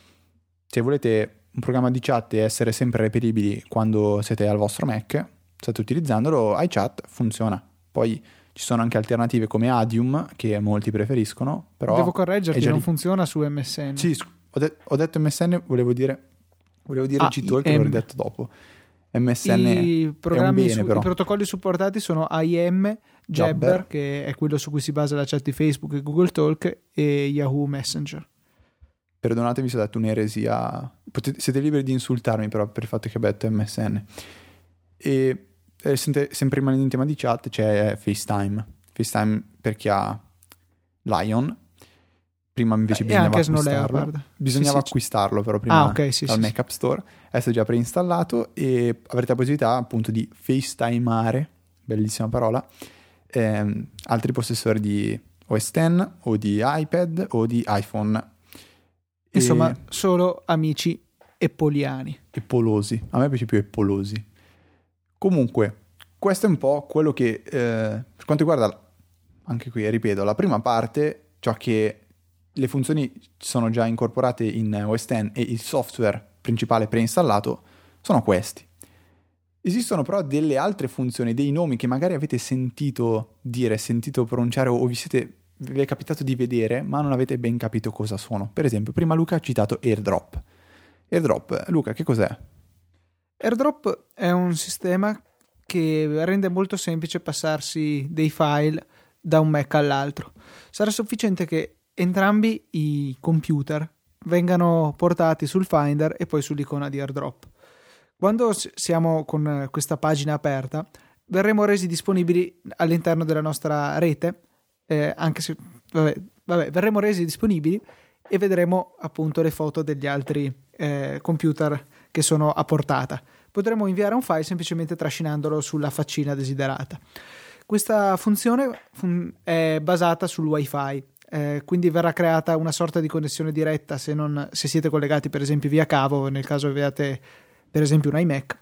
se volete un programma di chat e essere sempre reperibili quando siete al vostro Mac, state utilizzandolo, iChat funziona. Poi ci sono anche alternative come Adium che molti preferiscono, però... Devo correggerti, non lì. funziona su MSN. Sì, ho, de- ho, detto MSN, volevo dire, volevo dire ah, Gtalk, l'ho detto dopo. MSN I, programmi bene, su, I protocolli supportati sono IM, Jabber, Jabber, che è quello su cui si basa la chat di Facebook e Google Talk, e Yahoo Messenger perdonatemi se ho detto un'eresia, Potete, siete liberi di insultarmi però per il fatto che ho detto MSN. E eh, sempre rimanendo in tema di chat c'è FaceTime. FaceTime per chi ha Lion. Prima invece eh, bisognava acquistarlo. Bisognava sì, acquistarlo però prima ah, okay, sì, dal sì, Mac App Store. Adesso è già preinstallato e avrete la possibilità appunto di FaceTimeare, bellissima parola, ehm, altri possessori di OS X o di iPad o di iPhone Insomma, e... solo amici eppoliani. Eppolosi. A me piace più eppolosi. Comunque, questo è un po' quello che, eh, per quanto riguarda, anche qui, ripeto, la prima parte, ciò che le funzioni sono già incorporate in OS X e il software principale preinstallato sono questi. Esistono però delle altre funzioni, dei nomi che magari avete sentito dire, sentito pronunciare o vi siete vi è capitato di vedere, ma non avete ben capito cosa sono. Per esempio, prima Luca ha citato AirDrop. AirDrop, Luca, che cos'è? AirDrop è un sistema che rende molto semplice passarsi dei file da un Mac all'altro. Sarà sufficiente che entrambi i computer vengano portati sul Finder e poi sull'icona di AirDrop. Quando siamo con questa pagina aperta, verremo resi disponibili all'interno della nostra rete eh, anche se vabbè, vabbè, verremo resi disponibili e vedremo appunto le foto degli altri eh, computer che sono a portata. Potremo inviare un file semplicemente trascinandolo sulla faccina desiderata. Questa funzione fun- è basata sul wifi, eh, quindi verrà creata una sorta di connessione diretta se, non, se siete collegati per esempio via cavo, nel caso abbiate per esempio un iMac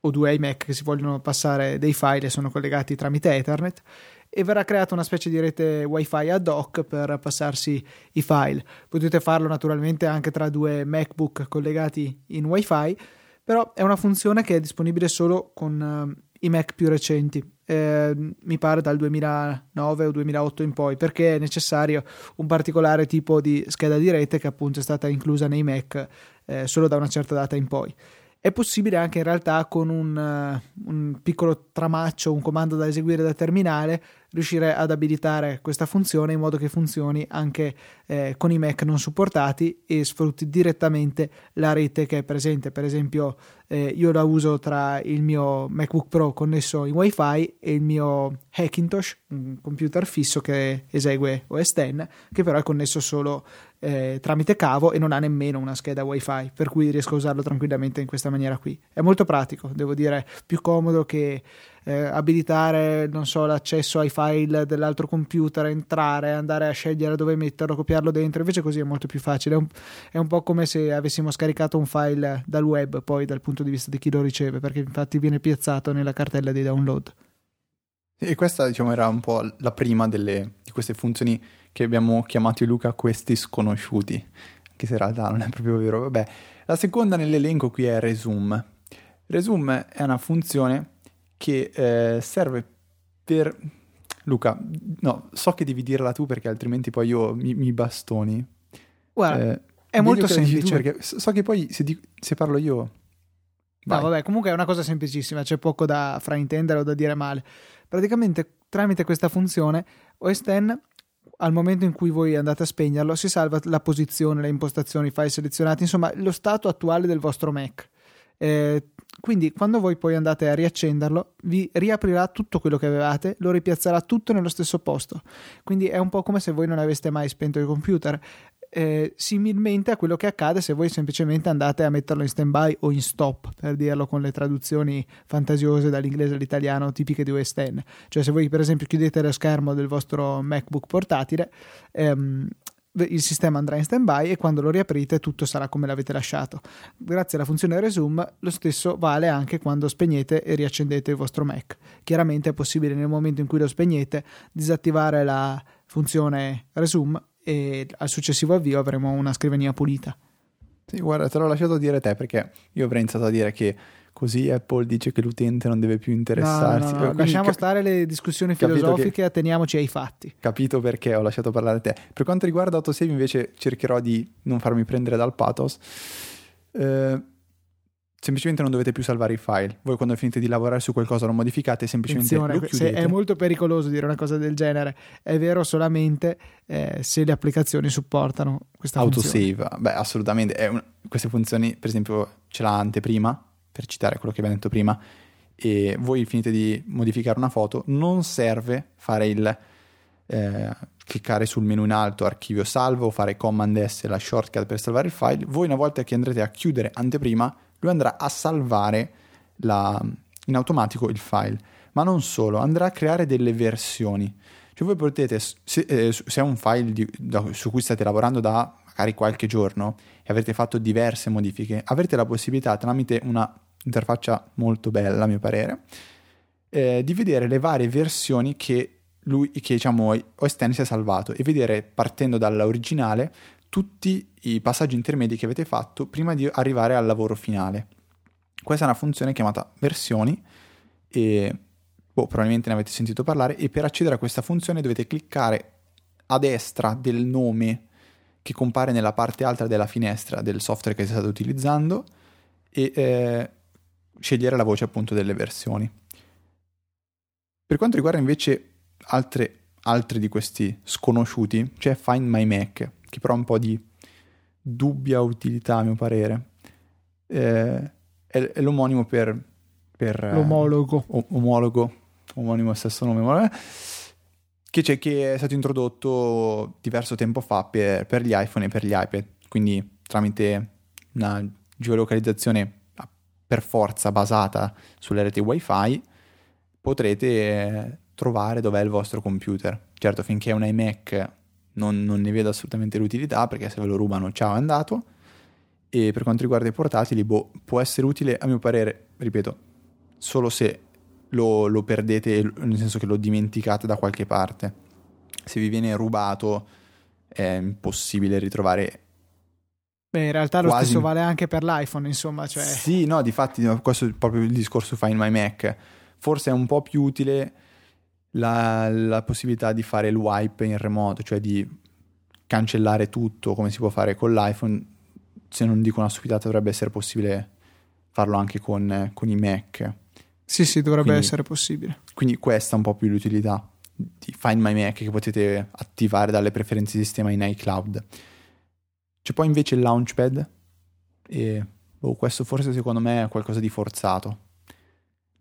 o due iMac che si vogliono passare dei file e sono collegati tramite Ethernet e verrà creata una specie di rete wifi ad hoc per passarsi i file. Potete farlo naturalmente anche tra due MacBook collegati in wifi, però è una funzione che è disponibile solo con uh, i Mac più recenti, eh, mi pare dal 2009 o 2008 in poi, perché è necessario un particolare tipo di scheda di rete che appunto è stata inclusa nei Mac eh, solo da una certa data in poi. È possibile anche in realtà con un, uh, un, piccolo tramaccio, un comando da eseguire da terminale, riuscire ad abilitare questa funzione in modo che funzioni anche eh, con i Mac non supportati e sfrutti direttamente la rete che è presente. Per esempio, eh, io la uso tra il mio MacBook Pro connesso in WiFi e il mio Hackintosh, un computer fisso che esegue OS X, che però è connesso solo eh, tramite cavo e non ha nemmeno una scheda wifi per cui riesco a usarlo tranquillamente in questa maniera qui è molto pratico devo dire più comodo che eh, abilitare non so l'accesso ai file dell'altro computer entrare andare a scegliere dove metterlo copiarlo dentro. Invece così è molto più facile. È un, è un po' come se avessimo scaricato un file dal web poi dal punto di vista di chi lo riceve perché infatti viene piazzato nella cartella di download. E questa diciamo era un po' la prima delle, di queste funzioni che abbiamo chiamato Luca questi sconosciuti, anche se in realtà non è proprio vero. Vabbè, la seconda nell'elenco qui è resume. Resume è una funzione che eh, serve per... Luca, no, so che devi dirla tu perché altrimenti poi io mi, mi bastoni. Guarda, eh, è molto semplice. perché so che poi se, di, se parlo io No, vabbè, comunque è una cosa semplicissima, c'è poco da fraintendere o da dire male. Praticamente tramite questa funzione OS X al momento in cui voi andate a spegnerlo si salva la posizione, le impostazioni, i file selezionati, insomma lo stato attuale del vostro Mac. Eh, quindi quando voi poi andate a riaccenderlo vi riaprirà tutto quello che avevate lo ripiazzerà tutto nello stesso posto. Quindi è un po' come se voi non aveste mai spento il computer. Eh, similmente a quello che accade se voi semplicemente andate a metterlo in stand by o in stop per dirlo con le traduzioni fantasiose dall'inglese all'italiano tipiche di OS X cioè se voi per esempio chiudete lo schermo del vostro MacBook portatile ehm, il sistema andrà in stand by e quando lo riaprite tutto sarà come l'avete lasciato. Grazie alla funzione resume lo stesso vale anche quando spegnete e riaccendete il vostro Mac. Chiaramente è possibile nel momento in cui lo spegnete disattivare la funzione resume e al successivo avvio avremo una scrivania pulita. Sì, guarda, te l'ho lasciato dire te perché io avrei iniziato a dire che così Apple dice che l'utente non deve più interessarsi. No, no, no, lasciamo cap- stare le discussioni filosofiche, che, atteniamoci ai fatti. Capito perché ho lasciato parlare te. Per quanto riguarda autosave invece cercherò di non farmi prendere dal pathos. Eh, semplicemente non dovete più salvare i file. Voi quando finite di lavorare su qualcosa lo modificate, semplicemente Attenzione, lo chiudete. È molto pericoloso dire una cosa del genere. È vero solamente eh, se le applicazioni supportano questa Autosave, funzione. beh, assolutamente. Un... queste funzioni, per esempio, ce l'ha anteprima, per citare quello che abbiamo detto prima, e voi finite di modificare una foto, non serve fare il eh, cliccare sul menu in alto archivio salvo, fare command S la shortcut per salvare il file. Voi una volta che andrete a chiudere anteprima lui andrà a salvare la, in automatico il file, ma non solo, andrà a creare delle versioni. Cioè voi potete, se, eh, se è un file di, da, su cui state lavorando da magari qualche giorno e avete fatto diverse modifiche, avrete la possibilità tramite una interfaccia molto bella a mio parere, eh, di vedere le varie versioni che lui, che diciamo OS X si è salvato e vedere partendo dall'originale tutti i passaggi intermedi che avete fatto prima di arrivare al lavoro finale. Questa è una funzione chiamata versioni e boh, probabilmente ne avete sentito parlare e per accedere a questa funzione dovete cliccare a destra del nome che compare nella parte alta della finestra del software che state utilizzando e eh, scegliere la voce appunto delle versioni. Per quanto riguarda invece altre, altri di questi sconosciuti, c'è Find My Mac che però ha un po' di dubbia utilità a mio parere. Eh, è, è, l'omonimo per... per eh, L'omologo. Eh, omologo, omonimo stesso nome, che, c'è, che è stato introdotto diverso tempo fa per, per gli iPhone e per gli iPad, quindi tramite una geolocalizzazione per forza basata sulle reti wifi potrete trovare dov'è il vostro computer. Certo, finché è un iMac non, non, ne vedo assolutamente l'utilità perché se ve lo rubano ciao è andato e per quanto riguarda i portatili boh, può essere utile a mio parere ripeto solo se lo, lo, perdete nel senso che lo dimenticate da qualche parte se vi viene rubato è impossibile ritrovare Beh, in realtà lo stesso vale anche per l'iPhone, insomma. Cioè... Sì, no, di fatti, questo è proprio il discorso Find My Mac. Forse è un po' più utile la, la, possibilità di fare il wipe in remoto, cioè di cancellare tutto come si può fare con l'iPhone. Se non dico una stupidata, dovrebbe essere possibile farlo anche con, con i Mac. Sì, sì, dovrebbe quindi, essere possibile. Quindi questa è un po' più l'utilità di Find My Mac che potete attivare dalle preferenze di sistema in iCloud. C'è poi invece il Launchpad e oh, questo forse secondo me è qualcosa di forzato.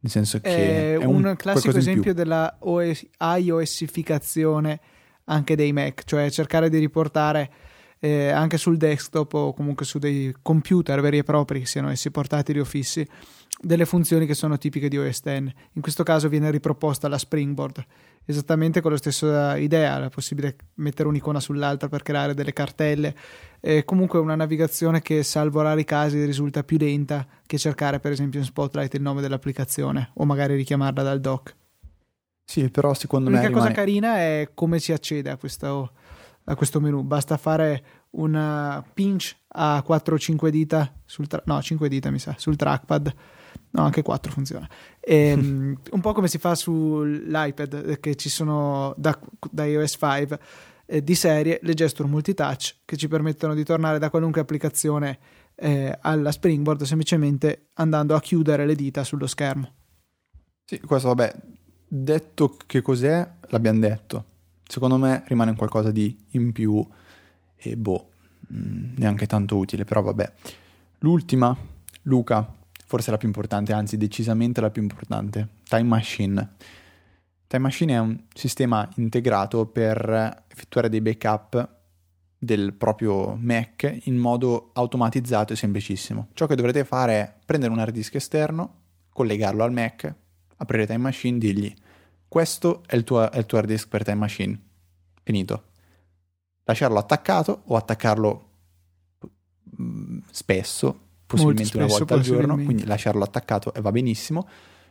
Nel senso che è, è un, un classico esempio della OS, iOSificazione anche dei Mac, cioè cercare di riportare eh, anche sul desktop o comunque su dei computer veri e propri, siano essi portatili o fissi, delle funzioni che sono tipiche di OS X. In questo caso viene riproposta la Springboard, esattamente con la stessa idea, è possibile mettere un'icona sull'altra per creare delle cartelle, e comunque una navigazione che salvo rari casi risulta più lenta che cercare per esempio in Spotlight il nome dell'applicazione o magari richiamarla dal dock. Sì, però secondo L'unica me... L'unica cosa carina è come si accede a questo, a questo menu, basta fare un pinch a 4 o 5 dita, sul tra- no 5 dita mi sa, sul trackpad no anche 4 funziona e, ehm, <laughs> un po' come si fa sull'iPad eh, che ci sono da, da iOS 5 eh, di serie le gesture multitouch che ci permettono di tornare da qualunque applicazione eh, alla Springboard semplicemente andando a chiudere le dita sullo schermo. Sì, questo vabbè, detto che cos'è, l'abbiamo detto. Secondo me rimane qualcosa di in più e boh, mm, neanche tanto utile, però vabbè. L'ultima, Luca, forse la più importante, anzi decisamente la più importante, Time Machine. Time Machine è un sistema integrato per effettuare dei backup del proprio Mac in modo automatizzato e semplicissimo. Ciò che dovrete fare è prendere un hard disk esterno, collegarlo al Mac, aprire Time Machine, dirgli questo è il tuo, è il tuo hard disk per Time Machine. Finito. Lasciarlo attaccato o attaccarlo mm, spesso, possibilmente spesso, una volta al giorno, quindi lasciarlo attaccato e va benissimo.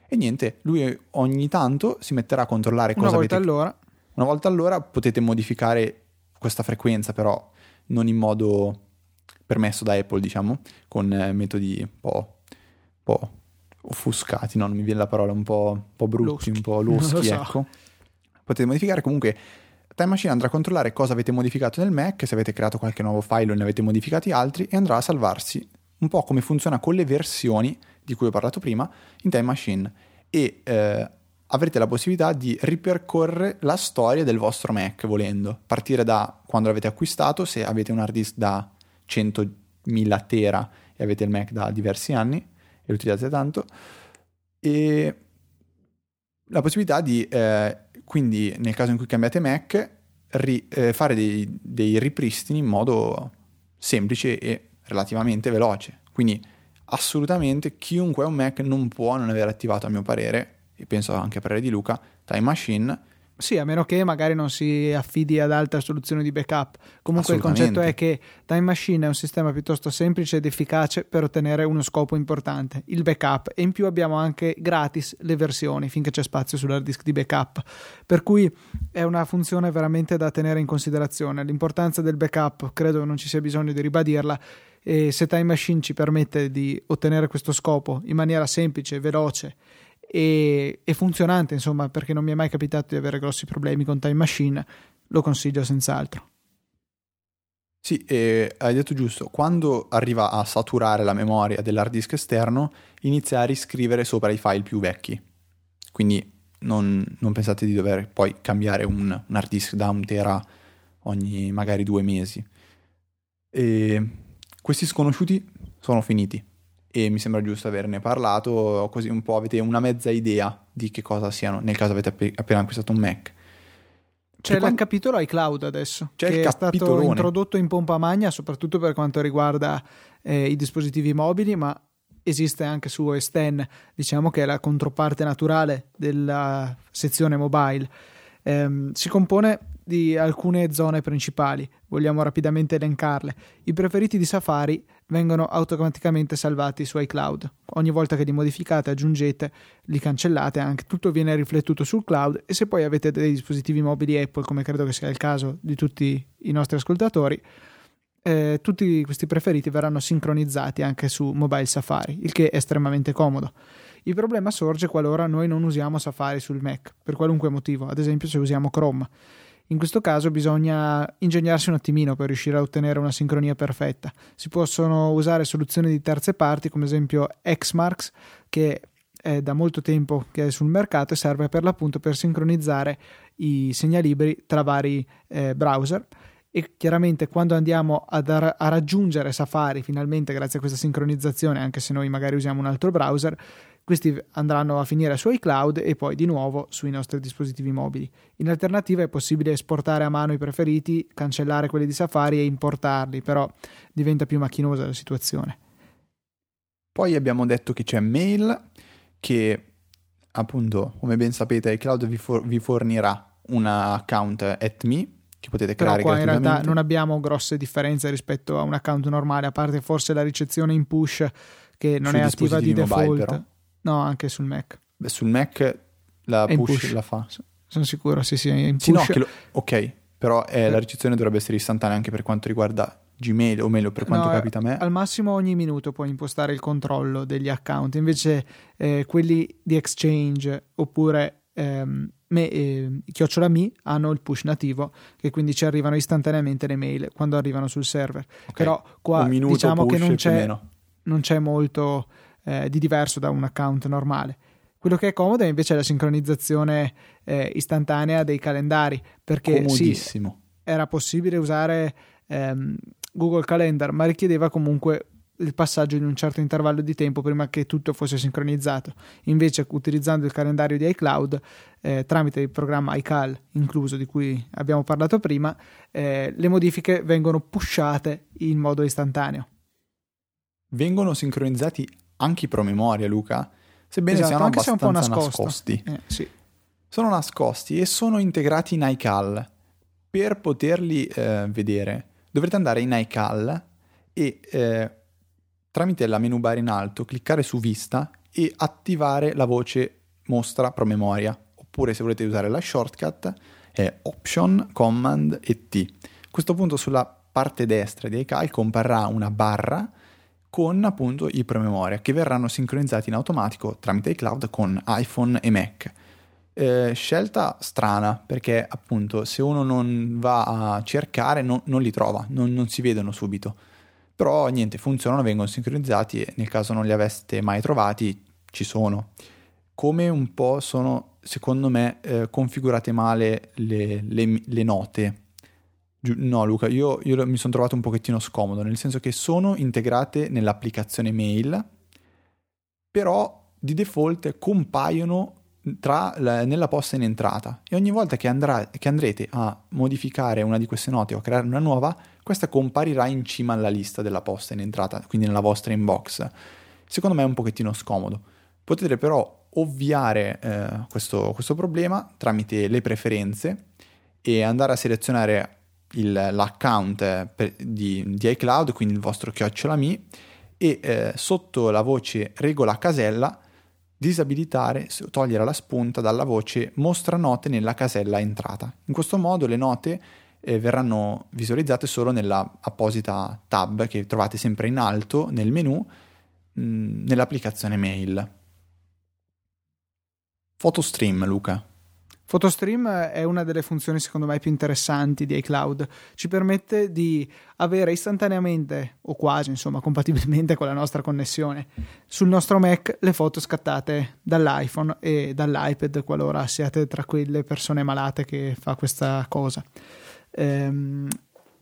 E niente, lui ogni tanto si metterà a controllare una cosa volta avete... all'ora. Una volta all'ora potete modificare questa frequenza, però non in modo permesso da Apple, diciamo, con eh, metodi un po', un po' offuscati, no? non mi viene la parola, un po', un po brutti, loschi. un po' <laughs> loschi, so. ecco. Potete modificare comunque. Time Machine andrà a controllare cosa avete modificato nel Mac, se avete creato qualche nuovo file o ne avete modificati altri, e andrà a salvarsi un po' come funziona con le versioni di cui ho parlato prima in Time Machine e eh, avrete la possibilità di ripercorrere la storia del vostro Mac volendo, partire da quando l'avete acquistato, se avete un hard disk da 100.000 tera e avete il Mac da diversi anni e lo utilizzate tanto, e la possibilità di, eh, quindi nel caso in cui cambiate Mac, ri, eh, fare dei, dei ripristinii in modo semplice e relativamente veloce. Quindi assolutamente chiunque ha un Mac non può non aver attivato, a mio parere, e penso anche a parere di Luca, Time Machine. Sì, a meno che magari non si affidi ad altre soluzioni di backup. Comunque il concetto è che Time Machine è un sistema piuttosto semplice ed efficace per ottenere uno scopo importante, il backup, e in più abbiamo anche gratis le versioni finché c'è spazio sull'hard disk di backup. Per cui è una funzione veramente da tenere in considerazione. L'importanza del backup credo non ci sia bisogno di ribadirla e se Time Machine ci permette di ottenere questo scopo in maniera semplice, veloce e, e, funzionante, insomma, perché non mi è mai capitato di avere grossi problemi con Time Machine, lo consiglio senz'altro. Sì, hai detto giusto, quando arriva a saturare la memoria dell'hard disk esterno, inizia a riscrivere sopra i file più vecchi. Quindi non, non pensate di dover poi cambiare un, un hard disk da un tera ogni magari due mesi. E questi sconosciuti sono finiti e mi sembra giusto averne parlato, così un po' avete una mezza idea di che cosa siano, nel caso avete appena acquistato un Mac. C'è il quando... capitolo iCloud adesso, C'è che è stato introdotto in pompa magna, soprattutto per quanto riguarda eh, i dispositivi mobili, ma esiste anche su OS X, diciamo che è la controparte naturale della sezione mobile. Eh, si compone di alcune zone principali, vogliamo rapidamente elencarle. I preferiti di Safari vengono automaticamente salvati su iCloud. Ogni volta che li modificate, aggiungete, li cancellate, anche tutto viene riflettuto sul cloud e se poi avete dei dispositivi mobili Apple, come credo che sia il caso di tutti i nostri ascoltatori, eh, tutti questi preferiti verranno sincronizzati anche su Mobile Safari, il che è estremamente comodo. Il problema sorge qualora noi non usiamo Safari sul Mac, per qualunque motivo, ad esempio se usiamo Chrome. In questo caso bisogna ingegnarsi un attimino per riuscire a ottenere una sincronia perfetta. Si possono usare soluzioni di terze parti, come esempio Xmarks, che è da molto tempo che è sul mercato e serve per l'appunto per sincronizzare i segnalibri tra vari eh, browser e chiaramente quando andiamo ad a, raggiungere Safari finalmente grazie a questa sincronizzazione anche se noi magari usiamo un altro browser questi andranno a finire su iCloud e poi di nuovo sui nostri dispositivi mobili. In alternativa è possibile esportare a mano i preferiti, cancellare quelli di Safari e importarli, però diventa più macchinosa la situazione. Poi abbiamo detto che c'è Mail che appunto, come ben sapete, iCloud vi, for- vi fornirà un account at me che potete creare Però qua in realtà non abbiamo grosse differenze rispetto a un account normale, a parte forse la ricezione in push che non Sui è attiva di default. Mobile, No, anche sul Mac. Beh, sul Mac la push, push, la fa. Sono sicuro, sì, sì. In sì, no, lo... ok, però eh, la ricezione dovrebbe essere istantanea anche per quanto riguarda Gmail, o meglio, per quanto no, capita a me. Al massimo ogni minuto puoi impostare il controllo degli account, invece eh, quelli di Exchange oppure ehm, me, eh, chiocciola mi hanno il push nativo che quindi ci arrivano istantaneamente le mail quando arrivano sul server okay. però qua diciamo che non c'è, non c'è molto eh, di diverso da un account normale quello che è comodo è invece la sincronizzazione eh, istantanea dei calendari perché sì, era possibile usare ehm, Google Calendar ma richiedeva comunque il passaggio in un certo intervallo di tempo prima che tutto fosse sincronizzato. Invece, utilizzando il calendario di iCloud eh, tramite il programma iCal incluso di cui abbiamo parlato prima, eh, le modifiche vengono pushate in modo istantaneo. Vengono sincronizzati anche i promemoria, Luca, sebbene esatto, siano anche abbastanza se nascosti. Eh, sì. Sono nascosti e sono integrati in iCal. Per poterli eh, vedere dovrete andare in iCal e eh, tramite la menu bar in alto cliccare su vista e attivare la voce mostra promemoria oppure se volete usare la shortcut è option command e t a questo punto sulla parte destra di iCal comparrà una barra con appunto i promemoria che verranno sincronizzati in automatico tramite iCloud con iPhone e Mac eh, scelta strana perché appunto se uno non va a cercare no, non li trova, non, non si vedono subito però niente, funzionano, vengono sincronizzati e nel caso non li aveste mai trovati ci sono. Come un po' sono, secondo me, eh, configurate male le, le, le note. No, Luca, io, io, mi sono trovato un pochettino scomodo, nel senso che sono integrate nell'applicazione mail, però di default compaiono la, nella posta in entrata e ogni volta che, andrà, che andrete a modificare una di queste note o a creare una nuova, questa comparirà in cima alla lista della posta in entrata, quindi nella vostra inbox. Secondo me è un pochettino scomodo. Potete però ovviare eh, questo, questo, problema tramite le preferenze e andare a selezionare il, l'account per, di, di, iCloud, quindi il vostro chiocciolami, e eh, sotto la voce regola casella disabilitare, togliere la spunta dalla voce mostra note nella casella entrata. In questo modo le note eh, verranno visualizzate solo nella apposita tab che trovate sempre in alto nel menu mh, mm, nell'applicazione mail. PhotoStream, Luca. PhotoStream è una delle funzioni secondo me più interessanti di iCloud. Ci permette di avere istantaneamente o quasi, insomma, compatibilmente con la nostra connessione sul nostro Mac le foto scattate dall'iPhone e dall'iPad qualora siate tra quelle persone malate che fa questa cosa ehm,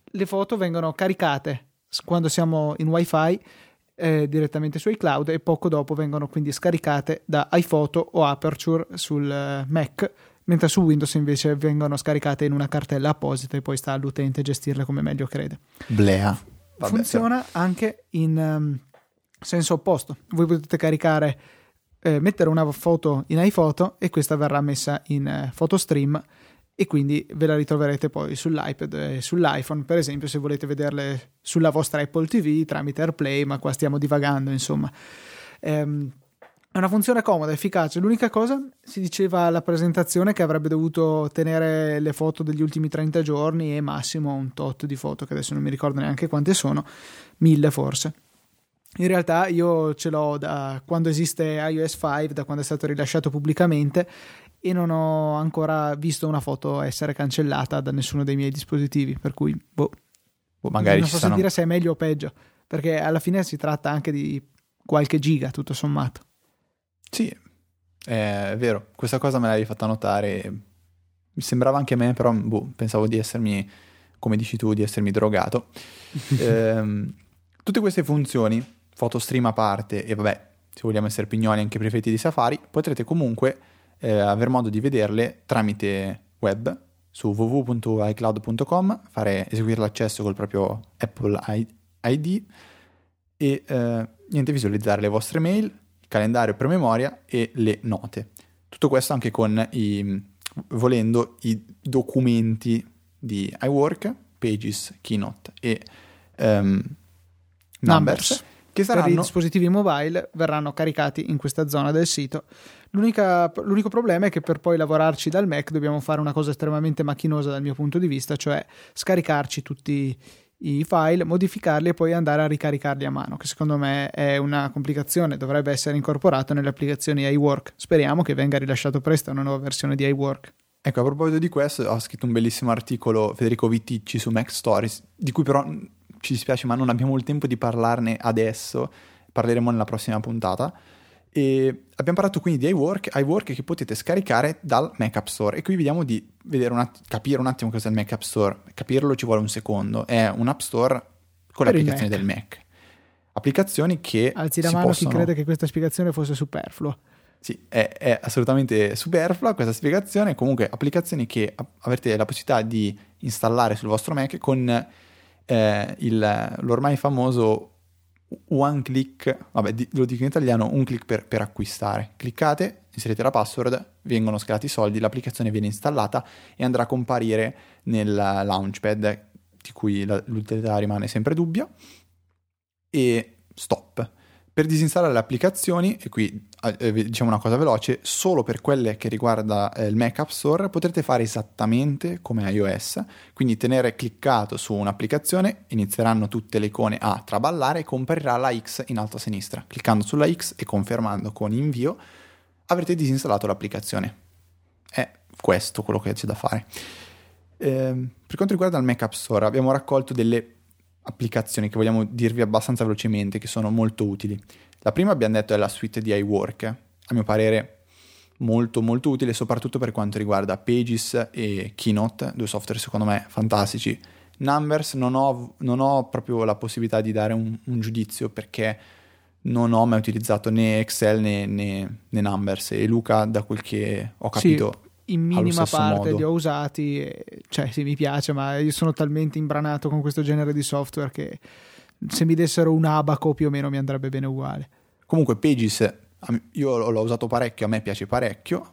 le foto vengono caricate quando siamo in wifi eh, direttamente su iCloud e poco dopo vengono quindi scaricate da iPhoto o Aperture sul eh, Mac mentre su Windows invece vengono scaricate in una cartella apposita e poi sta all'utente gestirle come meglio crede. Blea. Vabbè, Funziona però. anche in um, senso opposto. Voi potete caricare, eh, mettere una foto in iPhoto e questa verrà messa in eh, PhotoStream e quindi ve la ritroverete poi sull'iPad e sull'iPhone, per esempio se volete vederle sulla vostra Apple TV tramite AirPlay, ma qua stiamo divagando, insomma. Ehm, è una funzione comoda, efficace. L'unica cosa, si diceva alla presentazione che avrebbe dovuto tenere le foto degli ultimi 30 giorni e massimo un tot di foto, che adesso non mi ricordo neanche quante sono, mille forse. In realtà io ce l'ho da quando esiste iOS 5, da quando è stato rilasciato pubblicamente e non ho ancora visto una foto essere cancellata da nessuno dei miei dispositivi, per cui boh, boh magari non so se dire se è meglio o peggio, perché alla fine si tratta anche di qualche giga tutto sommato. Sì, è vero, questa cosa me l'avevi fatta notare, mi sembrava anche a me, però boh, pensavo di essermi, come dici tu, di essermi drogato. <laughs> eh, tutte queste funzioni, foto stream a parte e vabbè, se vogliamo essere pignoli anche preferiti di Safari, potrete comunque eh, aver modo di vederle tramite web su www.icloud.com, fare, eseguire l'accesso col proprio Apple ID e eh, niente, visualizzare le vostre mail, il calendario per memoria e le note. Tutto questo anche con i, volendo, i documenti di iWork, Pages, Keynote e um, Numbers. Numbers che saranno... per i dispositivi mobile verranno caricati in questa zona del sito. L'unica, l'unico problema è che per poi lavorarci dal Mac dobbiamo fare una cosa estremamente macchinosa dal mio punto di vista, cioè scaricarci tutti i file, modificarli e poi andare a ricaricarli a mano, che secondo me è una complicazione, dovrebbe essere incorporato nelle applicazioni iWork. Speriamo che venga rilasciato presto una nuova versione di iWork. Ecco, a proposito di questo, ho scritto un bellissimo articolo Federico Viticci su Mac Stories, di cui però ci dispiace, ma non abbiamo il tempo di parlarne adesso, parleremo nella prossima puntata. E abbiamo parlato quindi di iWork, iWork che potete scaricare dal Mac App Store. E qui vediamo di un att- capire un attimo cos'è il Mac App Store. Capirlo ci vuole un secondo. È un App Store con Per le applicazioni Mac. del Mac. Applicazioni che Alzi la mano possono... chi crede che questa spiegazione fosse superflua. Sì, è, è assolutamente superflua questa spiegazione. Comunque, applicazioni che avrete la possibilità di installare sul vostro Mac con eh, il- l'ormai famoso one click, vabbè, lo dico in italiano, un click per, per acquistare. Cliccate, inserite la password, vengono scalati i soldi, l'applicazione viene installata e andrà a comparire nel launchpad, di cui la- l'utilità rimane sempre dubbia. E stop. Per disinstallare le applicazioni, e qui eh, diciamo una cosa veloce, solo per quelle che riguarda eh, il Mac App Store potrete fare esattamente come iOS, quindi tenere cliccato su un'applicazione, inizieranno tutte le icone a traballare e comparirà la X in alto a sinistra. Cliccando sulla X e confermando con invio avrete disinstallato l'applicazione. È questo quello che c'è da fare. Ehm, per quanto riguarda il Mac App Store, abbiamo raccolto delle applicazioni che vogliamo dirvi abbastanza velocemente, che sono molto utili. La prima abbiamo detto è la suite di iWork, a mio parere molto molto utile, soprattutto per quanto riguarda Pages e Keynote, due software secondo me fantastici. Numbers non ho, non ho proprio la possibilità di dare un, un giudizio perché non ho mai utilizzato né Excel né, né- né Numbers e Luca da quel che ho Sì, capito In minima parte modo. li ho usati, cioè sì, mi piace, ma io sono talmente imbranato con questo genere di software che se mi dessero un abaco più o meno mi andrebbe bene uguale. Comunque Pages, io l'ho usato parecchio, a me piace parecchio,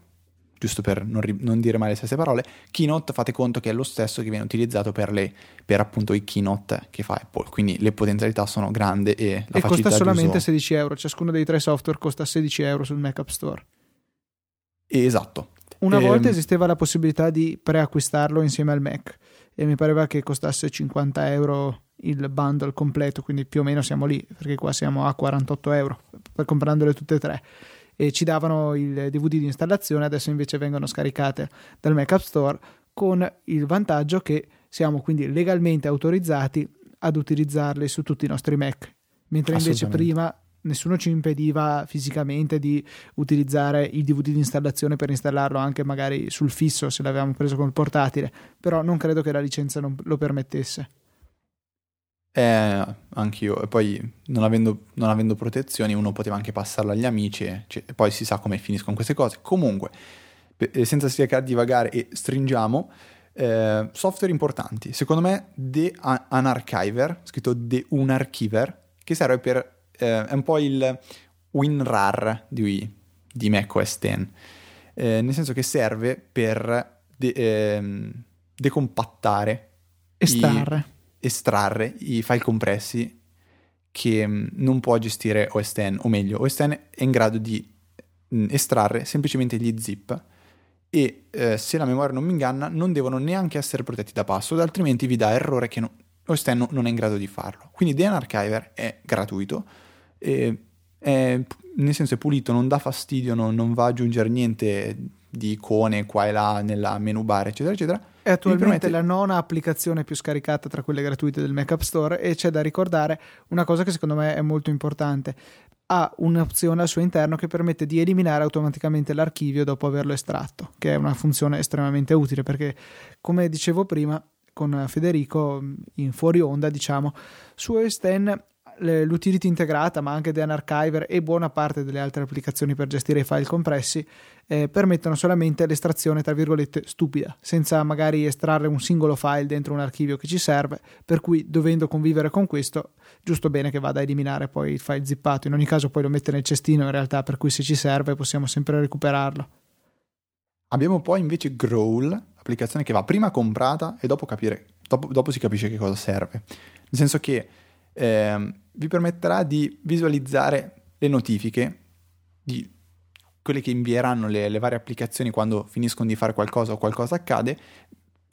giusto per non, ri- non dire mai le stesse parole. Keynote fate conto che è lo stesso che viene utilizzato per, le, per appunto i keynote che fa Apple, quindi le potenzialità sono grandi e la e costa solamente uso- 16 euro, ciascuno dei tre software costa 16 euro sul Mac App Store. Esatto. Una Ehm, volta esisteva la possibilità di preacquistarlo insieme al Mac e mi pareva che costasse 50 euro il bundle completo, quindi più o meno siamo lì, perché qua siamo a 48 euro per comprandole tutte e tre. E ci davano il DVD di installazione, adesso invece vengono scaricate dal Mac App Store con il vantaggio che siamo quindi legalmente autorizzati ad utilizzarli su tutti i nostri Mac, mentre invece prima nessuno ci impediva fisicamente di utilizzare il DVD di installazione per installarlo anche magari sul fisso se l'avevamo preso col portatile, però non credo che la licenza non lo permettesse. Eh, anch'io. E poi non avendo, non avendo protezioni uno poteva anche passarla agli amici e, cioè, e poi si sa come finiscono queste cose. Comunque, pe- eh, senza cercare di divagare e stringiamo, eh, software importanti. Secondo me The Unarchiver, scritto The Unarchiver, che serve per... eh, è un po' il WinRAR di, di macOS X. Eh, nel senso che serve per de- ehm, decompattare Estrarre. estrarre i file compressi che mh, non può gestire OS X, o meglio, OS X è in grado di mh, estrarre semplicemente gli zip e eh, se la memoria non mi inganna non devono neanche essere protetti da password, altrimenti vi dà errore che no- OS X no- non è in grado di farlo. Quindi DN Archiver è gratuito, è, nel senso è pulito, non dà fastidio, non, non va ad aggiungere niente di icone qua e là nella menu bar, eccetera, eccetera. È attualmente permette- la nona applicazione più scaricata tra quelle gratuite del Mac App Store e c'è da ricordare una cosa che secondo me è molto importante. Ha un'opzione al suo interno che permette di eliminare automaticamente l'archivio dopo averlo estratto, che è una funzione estremamente utile perché, come dicevo prima con Federico in fuori onda, diciamo, su OS X l'utility integrata, ma anche Dan Archiver e buona parte delle altre applicazioni per gestire i file compressi eh, permettono solamente l'estrazione, tra virgolette, stupida, senza magari estrarre un singolo file dentro un archivio che ci serve, per cui dovendo convivere con questo, giusto bene che vada a eliminare poi il file zippato. In ogni caso poi lo mette nel cestino in realtà, per cui se ci serve possiamo sempre recuperarlo. Abbiamo poi invece Growl, applicazione che va prima comprata e dopo capire, dopo, dopo si capisce che cosa serve. Nel senso che ehm, vi permetterà di visualizzare le notifiche di quelle che invieranno le, le varie applicazioni quando finiscono di fare qualcosa o qualcosa accade,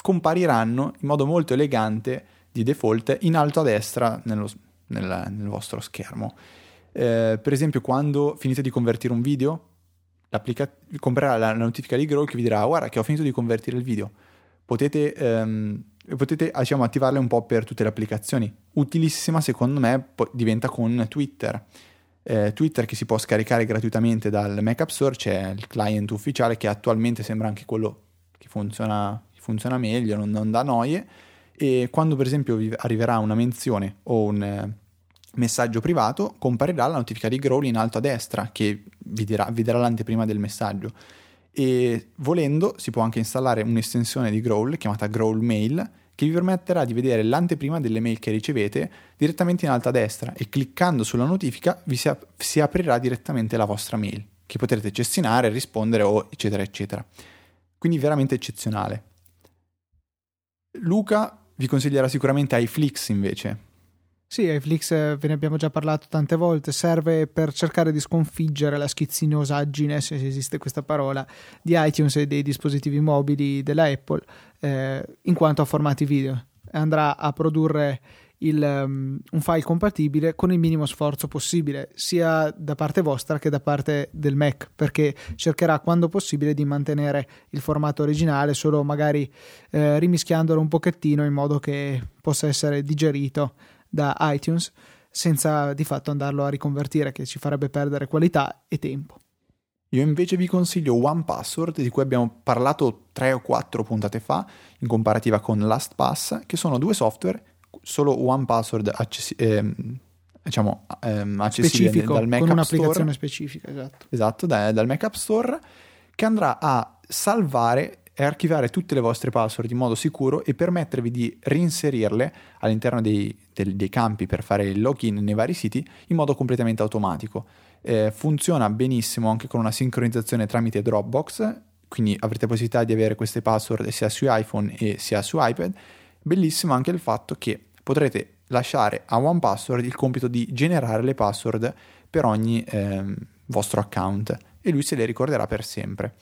compariranno in modo molto elegante di default in alto a destra nello, nel, nel vostro schermo. Eh, per esempio, quando finite di convertire un video, comprerà la, la, notifica di Grow che vi dirà guarda che ho finito di convertire il video. Potete, ehm, potete diciamo, attivarle un po' per tutte le applicazioni. Utilissima secondo me po- diventa con Twitter. Eh, Twitter che si può scaricare gratuitamente dal Mac App Store, c'è il client ufficiale che attualmente sembra anche quello che funziona, funziona meglio, non, non dà noie. E quando per esempio vi arriverà una menzione o un eh, messaggio privato, comparirà la notifica di Growl in alto a destra che vi, dirà, vi darà l'anteprima del messaggio. E volendo si può anche installare un'estensione di Growl chiamata Growl Mail che vi permetterà di vedere l'anteprima delle mail che ricevete direttamente in alto a destra e cliccando sulla notifica vi si, ap- si aprirà direttamente la vostra mail che potrete cestinare, rispondere o eccetera eccetera. Quindi veramente eccezionale. Luca vi consiglierà sicuramente iFlix invece, sì, iFlix eh, ve ne abbiamo già parlato tante volte, serve per cercare di sconfiggere la schizzinosaggine, se esiste questa parola, di iTunes e dei dispositivi mobili della Apple eh, in quanto a formati video. Andrà a produrre il, um, un file compatibile con il minimo sforzo possibile, sia da parte vostra che da parte del Mac, perché cercherà quando possibile di mantenere il formato originale, solo magari eh, rimischiandolo un pochettino in modo che possa essere digerito da iTunes senza di fatto andarlo a riconvertire che ci farebbe perdere qualità e tempo. Io invece vi consiglio OnePassword di cui abbiamo parlato tre o quattro puntate fa in comparativa con LastPass che sono due software, solo OnePassword accessi- ehm, diciamo, ehm, accessibile Specifico, dal Mac con App un'applicazione Store. specifica, esatto. Esatto, da, dal Mac App Store che andrà a salvare e archiviare tutte le vostre password in modo sicuro e permettervi di reinserirle all'interno dei, del, dei campi per fare il login nei vari siti in modo completamente automatico. Eh, funziona benissimo anche con una sincronizzazione tramite Dropbox, quindi avrete possibilità di avere queste password sia su iPhone e sia su iPad. Bellissimo anche il fatto che potrete lasciare a OnePassword il compito di generare le password per ogni eh, vostro account e lui se le ricorderà per sempre.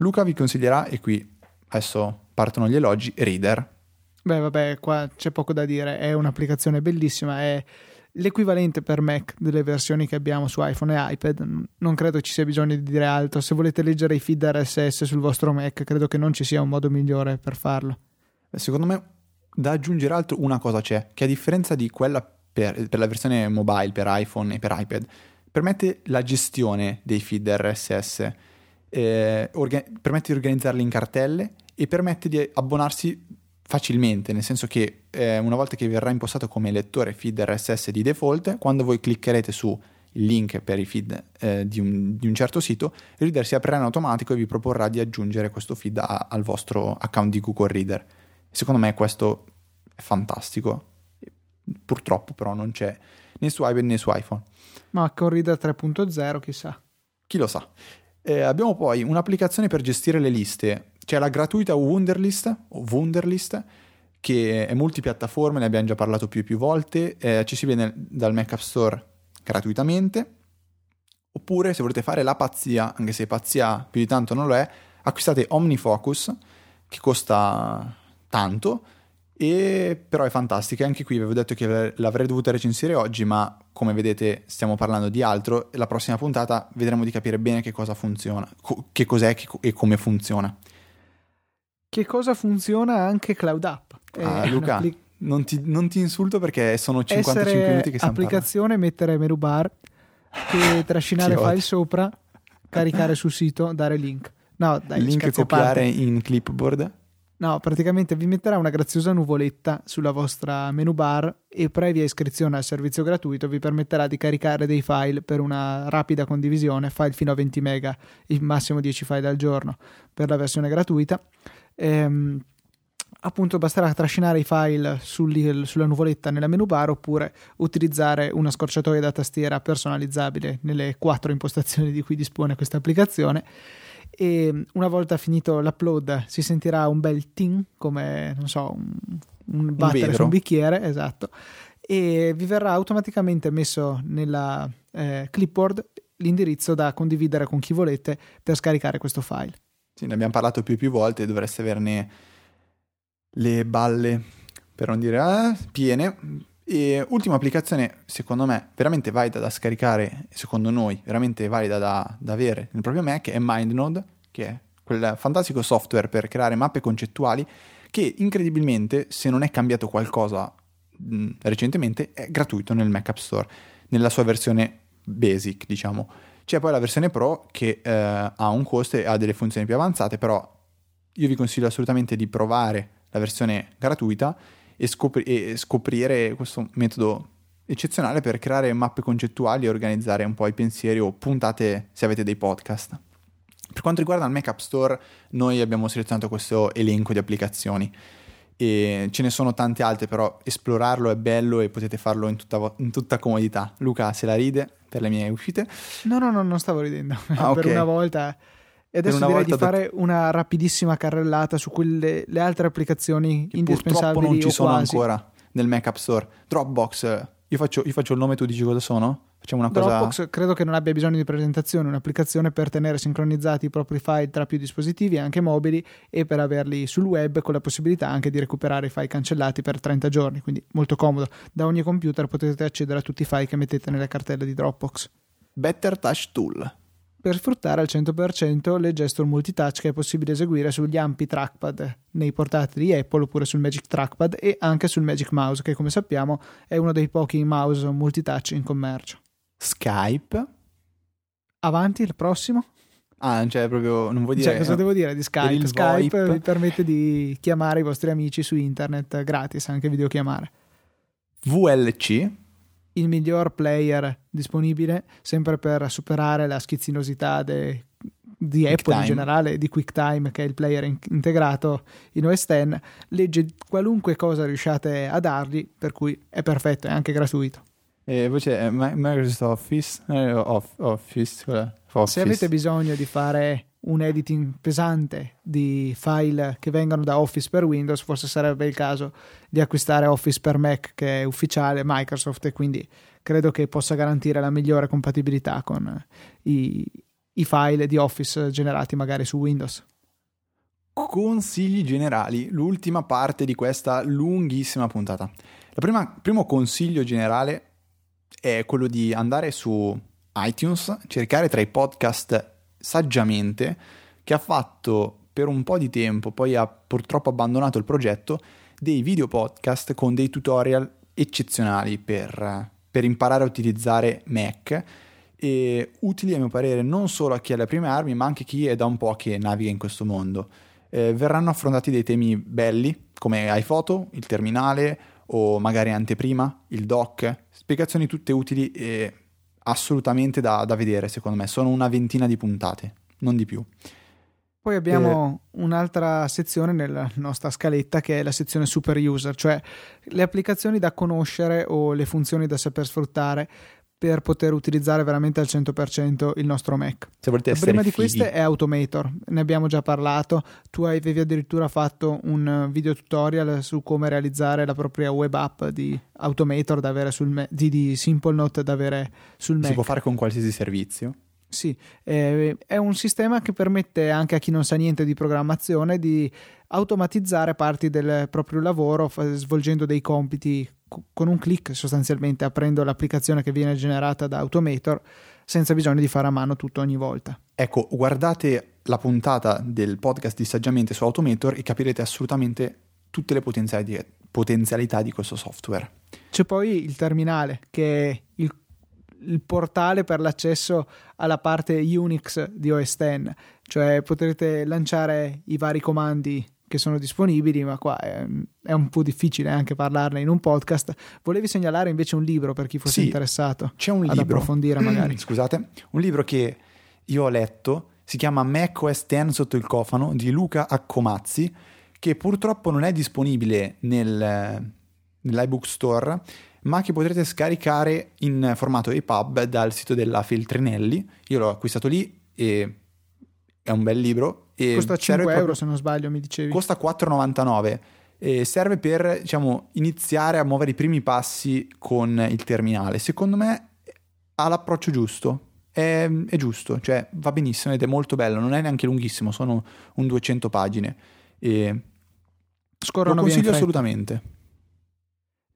Luca vi consiglierà, e qui adesso partono gli elogi, Reader. Beh, vabbè, qua c'è poco da dire, è un'applicazione bellissima, è l'equivalente per Mac delle versioni che abbiamo su iPhone e iPad. Non credo ci sia bisogno di dire altro. Se volete leggere i feed RSS sul vostro Mac, credo che non ci sia un modo migliore per farlo. Secondo me, da aggiungere altro, una cosa c'è, che a differenza di quella per, per la versione mobile, per iPhone e per iPad, permette la gestione dei feed RSS eh, orga- permette di organizzarli in cartelle e permette di abbonarsi facilmente, nel senso che eh, una volta che verrà impostato come lettore feed RSS di default, quando voi cliccherete su il link per i feed eh, di, un, di, un, certo sito, Reader si aprirà in automatico e vi proporrà di aggiungere questo feed a, al vostro account di Google Reader. Secondo me questo è fantastico. Purtroppo però non c'è né su iPad né su iPhone. Ma con Reader 3.0 chissà. Chi lo sa. Eh, abbiamo poi un'applicazione per gestire le liste, c'è la gratuita Wunderlist, Wunderlist che è multipiattaforma, ne abbiamo già parlato più e più volte, è accessibile nel, dal Mac App Store gratuitamente. Oppure se volete fare la pazzia, anche se pazzia più di tanto non lo è, acquistate OmniFocus che costa tanto e però è fantastica. Anche qui avevo detto che l'avrei dovuta recensire oggi, ma come vedete stiamo parlando di altro. La prossima puntata vedremo di capire bene che cosa funziona, che cos'è e come funziona. Che cosa funziona anche Cloud App? Ah, Luca, appli- non, ti, non, ti, insulto perché sono 55 Essere minuti che stiamo applicazione, parlando. mettere menu bar, che <laughs> trascinare file sopra, caricare sul sito, dare link. No, dai, link copiare in clipboard No, praticamente vi metterà una graziosa nuvoletta sulla vostra menu bar e previa iscrizione al servizio gratuito vi permetterà di caricare dei file per una rapida condivisione, file fino a 20 mega, il massimo 10 file al giorno per la versione gratuita. Ehm, appunto basterà trascinare i file sul, sulla nuvoletta nella menu bar oppure utilizzare una scorciatoia da tastiera personalizzabile nelle quattro impostazioni di cui dispone questa applicazione e una volta finito l'upload si sentirà un bel ting come non so un, un battere un su un bicchiere esatto e vi verrà automaticamente messo nella eh, clipboard l'indirizzo da condividere con chi volete per scaricare questo file sì ne abbiamo parlato più e più volte dovreste averne le balle per non dire eh, piene. E ultima applicazione, secondo me, veramente valida da scaricare, secondo noi, veramente valida da, da avere nel proprio Mac, è MindNode, che è quel fantastico software per creare mappe concettuali che incredibilmente, se non è cambiato qualcosa mh, recentemente, è gratuito nel Mac App Store, nella sua versione basic, diciamo. C'è poi la versione Pro che eh, ha un costo e ha delle funzioni più avanzate, però io vi consiglio assolutamente di provare la versione gratuita e, scopri- e scoprire questo metodo eccezionale per creare mappe concettuali e organizzare un po' i pensieri o puntate se avete dei podcast. Per quanto riguarda il Mac App Store, noi abbiamo selezionato questo elenco di applicazioni e ce ne sono tante altre, però esplorarlo è bello e potete farlo in tutta, in tutta comodità. Luca se la ride per le mie uscite. No, no, no, non stavo ridendo. Ah, <laughs> per okay. una volta e adesso direi di fare da... una rapidissima carrellata su quelle le altre applicazioni che indispensabili. Purtroppo non ci sono quasi. ancora nel Mac App Store. Dropbox, io faccio, io faccio il nome e tu dici cosa sono? Facciamo una Dropbox cosa... credo che non abbia bisogno di presentazione, un'applicazione per tenere sincronizzati i propri file tra più dispositivi, anche mobili, e per averli sul web con la possibilità anche di recuperare i file cancellati per 30 giorni, quindi molto comodo. Da ogni computer potete accedere a tutti i file che mettete nelle cartelle di Dropbox. Better Touch Tool per sfruttare al 100% le gesture multitouch che è possibile eseguire sugli ampi trackpad nei portatili Apple oppure sul Magic Trackpad e anche sul Magic Mouse che come sappiamo è uno dei pochi mouse multitouch in commercio. Skype. Avanti, il prossimo. Ah, cioè proprio non vuoi dire... Cioè, cosa devo dire di Skype? Skype vi permette di chiamare i vostri amici su internet gratis, anche videochiamare. VLC il miglior player disponibile, sempre per superare la schizzinosità de, di Quick Apple Time. in generale, di QuickTime, che è il player in, integrato in OS X, legge qualunque cosa riusciate a dargli, per cui è perfetto, è anche gratuito. E poi c'è Microsoft Office, eh, off, Office, Office. Se avete bisogno di fare un editing pesante di file che vengono da Office per Windows, forse sarebbe il caso di acquistare Office per Mac che è ufficiale Microsoft e quindi credo che possa garantire la migliore compatibilità con i, i file di Office generati magari su Windows. Consigli generali, l'ultima parte di questa lunghissima puntata. Il primo consiglio generale è quello di andare su iTunes, cercare tra i podcast saggiamente che ha fatto per un po' di tempo, poi ha purtroppo abbandonato il progetto, dei video podcast con dei tutorial eccezionali per, per imparare a utilizzare Mac e utili a mio parere non solo a chi ha le prime armi ma anche a chi è da un po' che naviga in questo mondo. Eh, verranno affrontati dei temi belli come iPhoto, il terminale o magari anteprima, il dock, spiegazioni tutte utili e assolutamente da, da vedere, secondo me. Sono una ventina di puntate, non di più. Poi abbiamo eh, un'altra sezione nella nostra scaletta che è la sezione super user, cioè le applicazioni da conoscere o le funzioni da saper sfruttare per poter utilizzare veramente al 100% il nostro Mac. Se volete La prima di fighi. queste è Automator, ne abbiamo già parlato, tu avevi addirittura fatto un video tutorial su come realizzare la propria web app di Automator da avere sul Mac, di, di Simple Note da avere sul Mac. Si può fare con qualsiasi servizio. Sì, eh, è un sistema che permette anche a chi non sa niente di programmazione di automatizzare parti del proprio lavoro f- svolgendo dei compiti con un clic sostanzialmente aprendo l'applicazione che viene generata da Automator senza bisogno di fare a mano tutto ogni volta. Ecco, guardate la puntata del podcast di Saggiamente su Automator e capirete assolutamente tutte le potenzialità di questo software. C'è poi il terminale che è il, il portale per l'accesso alla parte Unix di OS X, cioè potrete lanciare i vari comandi che sono disponibili, ma qua è, è, un po' difficile anche parlarne in un podcast. Volevi segnalare invece un libro per chi fosse sì, interessato c'è un ad libro, approfondire <clears throat> magari. Scusate, un libro che io ho letto, si chiama Mac OS X sotto il cofano di Luca Accomazzi, che purtroppo non è disponibile nel, nell'iBook Store, ma che potrete scaricare in formato EPUB dal sito della Feltrinelli. Io l'ho acquistato lì e è un bel libro e costa 5 euro proprio, se non sbaglio, mi dicevi. Costa 4,99 e serve per diciamo, iniziare a muovere i primi passi con il terminale. Secondo me ha l'approccio giusto. È, è, giusto, cioè va benissimo ed è molto bello. Non è neanche lunghissimo, sono un 200 pagine. E Scorrono lo consiglio assolutamente.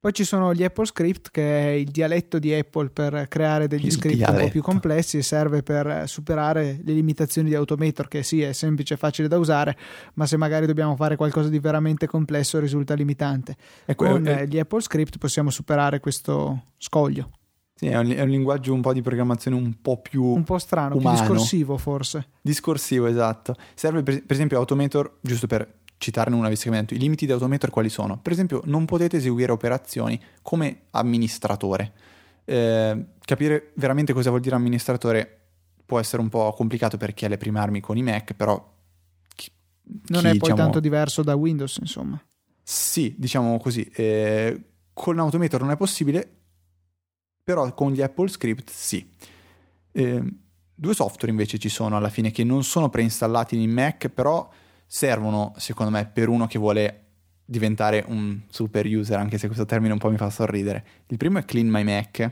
Poi ci sono gli Apple Script, che è il dialetto di Apple per creare degli Il script un dialetto. po' più complessi e serve per superare le limitazioni di Automator, che sì, è semplice e facile da usare, ma se magari dobbiamo fare qualcosa di veramente complesso risulta limitante. Ecco, Con è- eh, gli Apple Script possiamo superare questo scoglio. sì, è un, è un linguaggio un po' di programmazione un po' più Un po' strano, Umano. più discorsivo forse. discorsivo, esatto. Serve per, per esempio Automator, giusto per citarne una visto che mi detto, i limiti di Automator quali sono? Per esempio, non potete eseguire operazioni come amministratore. Eh, capire veramente cosa vuol dire amministratore può essere un po' complicato per chi ha le prime armi con i Mac, però chi- Non chi, è poi diciamo- tanto diverso da Windows, insomma. Sì, diciamo così. eh, con Automator non è possibile, però con gli Apple Script sì. Eh, due software invece ci sono alla fine che non sono preinstallati in Mac, però servono, secondo me, per uno che vuole diventare un super user, anche se questo termine un po' mi fa sorridere. Il primo è Clean My Mac,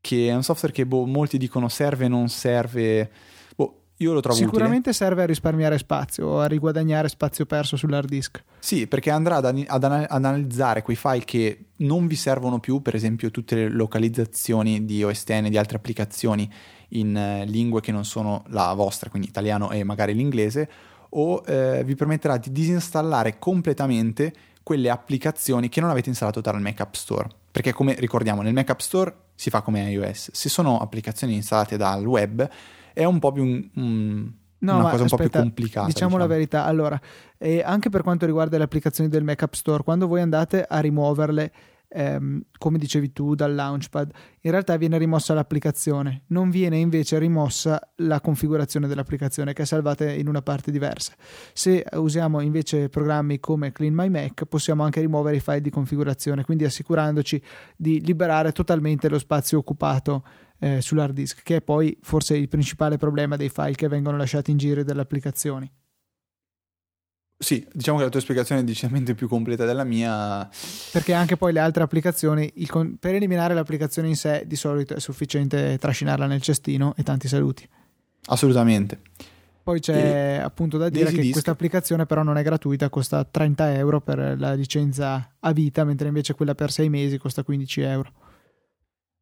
che è un software che boh, molti dicono serve, non serve. Boh, io lo trovo utile. Sicuramente serve a risparmiare spazio o a riguadagnare spazio perso sull'hard disk. Sì, perché andrà ad, ad ad analizzare quei file che non vi servono più, per esempio tutte le localizzazioni di OSTN e di altre applicazioni in eh, lingue che non sono la vostra, quindi italiano e magari l'inglese, o eh, vi permetterà di disinstallare completamente quelle applicazioni che non avete installato dal Mac App Store. Perché come ricordiamo, nel Mac App Store si fa come iOS. Se sono applicazioni installate dal web è un po' più un- un- No, una cosa un po' più aspetta, complicata. Diciamo la verità, allora, e anche per quanto riguarda le applicazioni del Mac App Store, quando voi andate a rimuoverle, ehm, come dicevi tu, dal launchpad, in realtà viene rimossa l'applicazione, non viene invece rimossa la configurazione dell'applicazione che è salvata in una parte diversa. Se usiamo invece programmi come Clean My Mac, possiamo anche rimuovere i file di configurazione, quindi assicurandoci di liberare totalmente lo spazio occupato eh, sull'hard disk, che è poi forse il principale problema dei file che vengono lasciati in giro dalle applicazioni. Sì, diciamo che la tua spiegazione è decisamente più completa della mia. Perché anche poi le altre applicazioni, il con- per eliminare l'applicazione in sé, di solito è sufficiente trascinarla nel cestino e tanti saluti. Assolutamente. Poi c'è appunto da dire che Disk. questa applicazione però non è gratuita, costa 30 euro per la licenza a vita, mentre invece quella per 6 mesi costa 15 euro.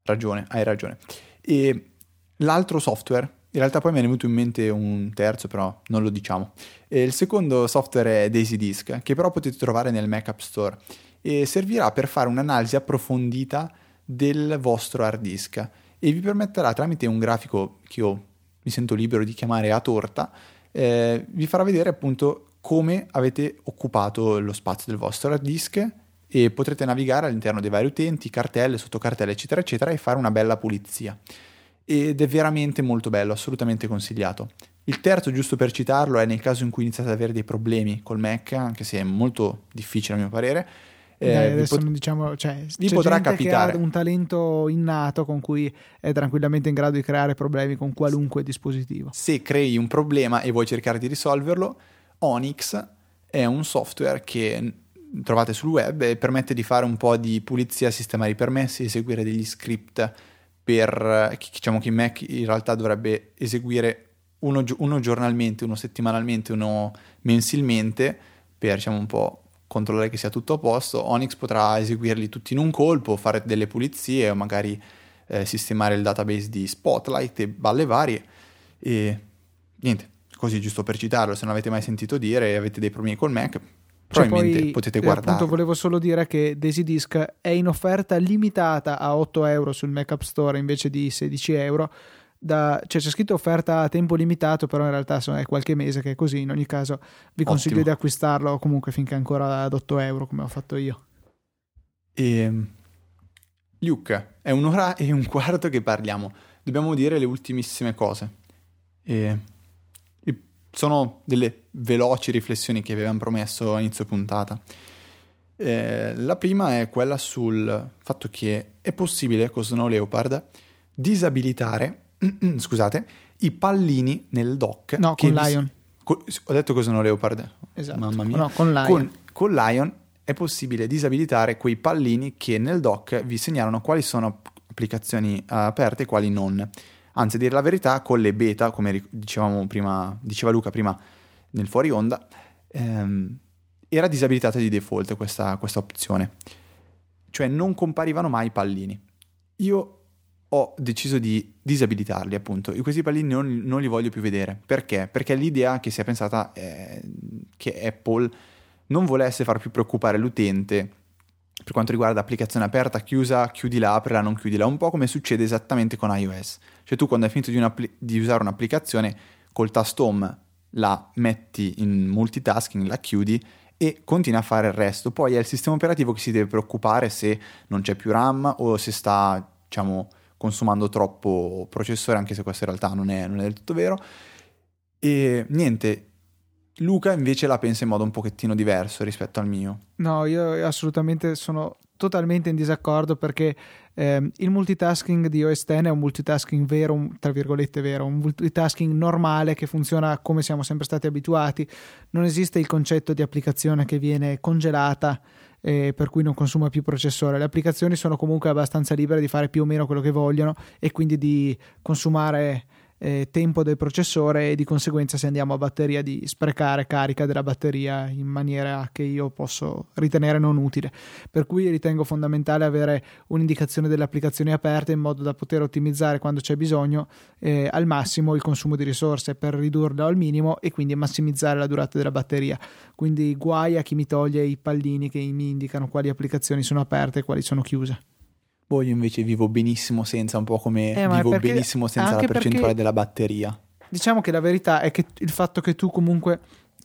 Ragione, hai ragione. E l'altro software, in realtà poi mi è venuto in mente un terzo, però non lo diciamo. E il secondo software è Daisy Disk, che però potete trovare nel Mac App Store e servirà per fare un'analisi approfondita del vostro hard disk e vi permetterà tramite un grafico che io mi sento libero di chiamare a torta, eh, vi farà vedere appunto come avete occupato lo spazio del vostro hard disk e potrete navigare all'interno dei vari utenti, cartelle, sottocartelle, eccetera, eccetera, e fare una bella pulizia. Ed è veramente molto bello, assolutamente consigliato. Il terzo, giusto per citarlo, è nel caso in cui iniziate ad avere dei problemi col Mac, anche se è molto difficile a mio parere. eh, adesso pot- diciamo, cioè, vi potrà capitare. un talento innato con cui è tranquillamente in grado di creare problemi con qualunque dispositivo. se crei un problema e vuoi cercare di risolverlo, Onyx è un software che trovate sul web e permette di fare un po' di pulizia, sistemare i permessi, eseguire degli script per che- diciamo che Mac in realtà dovrebbe eseguire uno, uno giornalmente, uno settimanalmente, uno mensilmente per diciamo un po' controllare che sia tutto a posto. Onyx potrà eseguirli tutti in un colpo, fare delle pulizie o magari eh, sistemare il database di Spotlight e balle varie e niente, così giusto per citarlo, se non avete mai sentito dire e avete dei problemi col Mac, Cioè, probabilmente poi, potete eh, guardarlo. Appunto, volevo solo dire che Daisy Disk è in offerta limitata a 8 euro sul Mac App Store invece di 16 euro. Da, cioè, c'è scritto offerta a tempo limitato, però in realtà è qualche mese che è così. In ogni caso, vi consiglio Ottimo. di acquistarlo comunque finché è ancora ad 8 euro, come ho fatto io. E... Luke, è un'ora e un quarto che parliamo. Dobbiamo dire le ultimissime cose. E... sono delle veloci riflessioni che avevamo promesso a inizio puntata. Eh, la prima è quella sul fatto che è possibile con Snow Leopard disabilitare, <clears throat> scusate, i pallini nel dock. No, con vi- Lion. co- ho detto con Snow Leopard. Esatto. Mamma mia. No, con Lion. Con, con Lion è possibile disabilitare quei pallini che nel dock vi segnalano quali sono applicazioni aperte e quali non. Anzi, a dire la verità, con le beta, come dicevamo prima, diceva Luca prima nel fuori onda, ehm, era disabilitata di default questa, questa opzione. cioè non comparivano mai i pallini. Io ho deciso di disabilitarli, appunto, e questi pallini non, non, li voglio più vedere. Perché? Perché l'idea che si è pensata è che Apple non volesse far più preoccupare l'utente per quanto riguarda applicazione aperta, chiusa, chiudila, aprila, non chiudila, un po' come succede esattamente con iOS. Cioè tu quando hai finito di, di usare un'applicazione col tasto home la metti in multitasking, la chiudi e continui a fare il resto. Poi è il sistema operativo che si deve preoccupare se non c'è più RAM o se sta, diciamo, consumando troppo processore, anche se questo in realtà non è, non è del tutto vero. E niente, Luca invece la pensa in modo un pochettino diverso rispetto al mio. No, io assolutamente sono totalmente in disaccordo perché eh, il multitasking di OS X è un multitasking vero, tra virgolette vero, un multitasking normale che funziona come siamo sempre stati abituati. Non esiste il concetto di applicazione che viene congelata eh, per cui non consuma più processore. Le applicazioni sono comunque abbastanza libere di fare più o meno quello che vogliono e quindi di consumare eh, tempo del processore e di conseguenza se andiamo a batteria di sprecare carica della batteria in maniera che io posso ritenere non utile. Per cui ritengo fondamentale avere un'indicazione delle applicazioni aperte in modo da poter ottimizzare quando c'è bisogno eh, al massimo il consumo di risorse per ridurlo al minimo e quindi massimizzare la durata della batteria. Quindi guai a chi mi toglie i pallini che mi indicano quali applicazioni sono aperte e quali sono chiuse. Boh, io invece vivo benissimo senza, un po' come eh, vivo benissimo senza la percentuale della batteria. Diciamo che la verità è che il fatto che tu comunque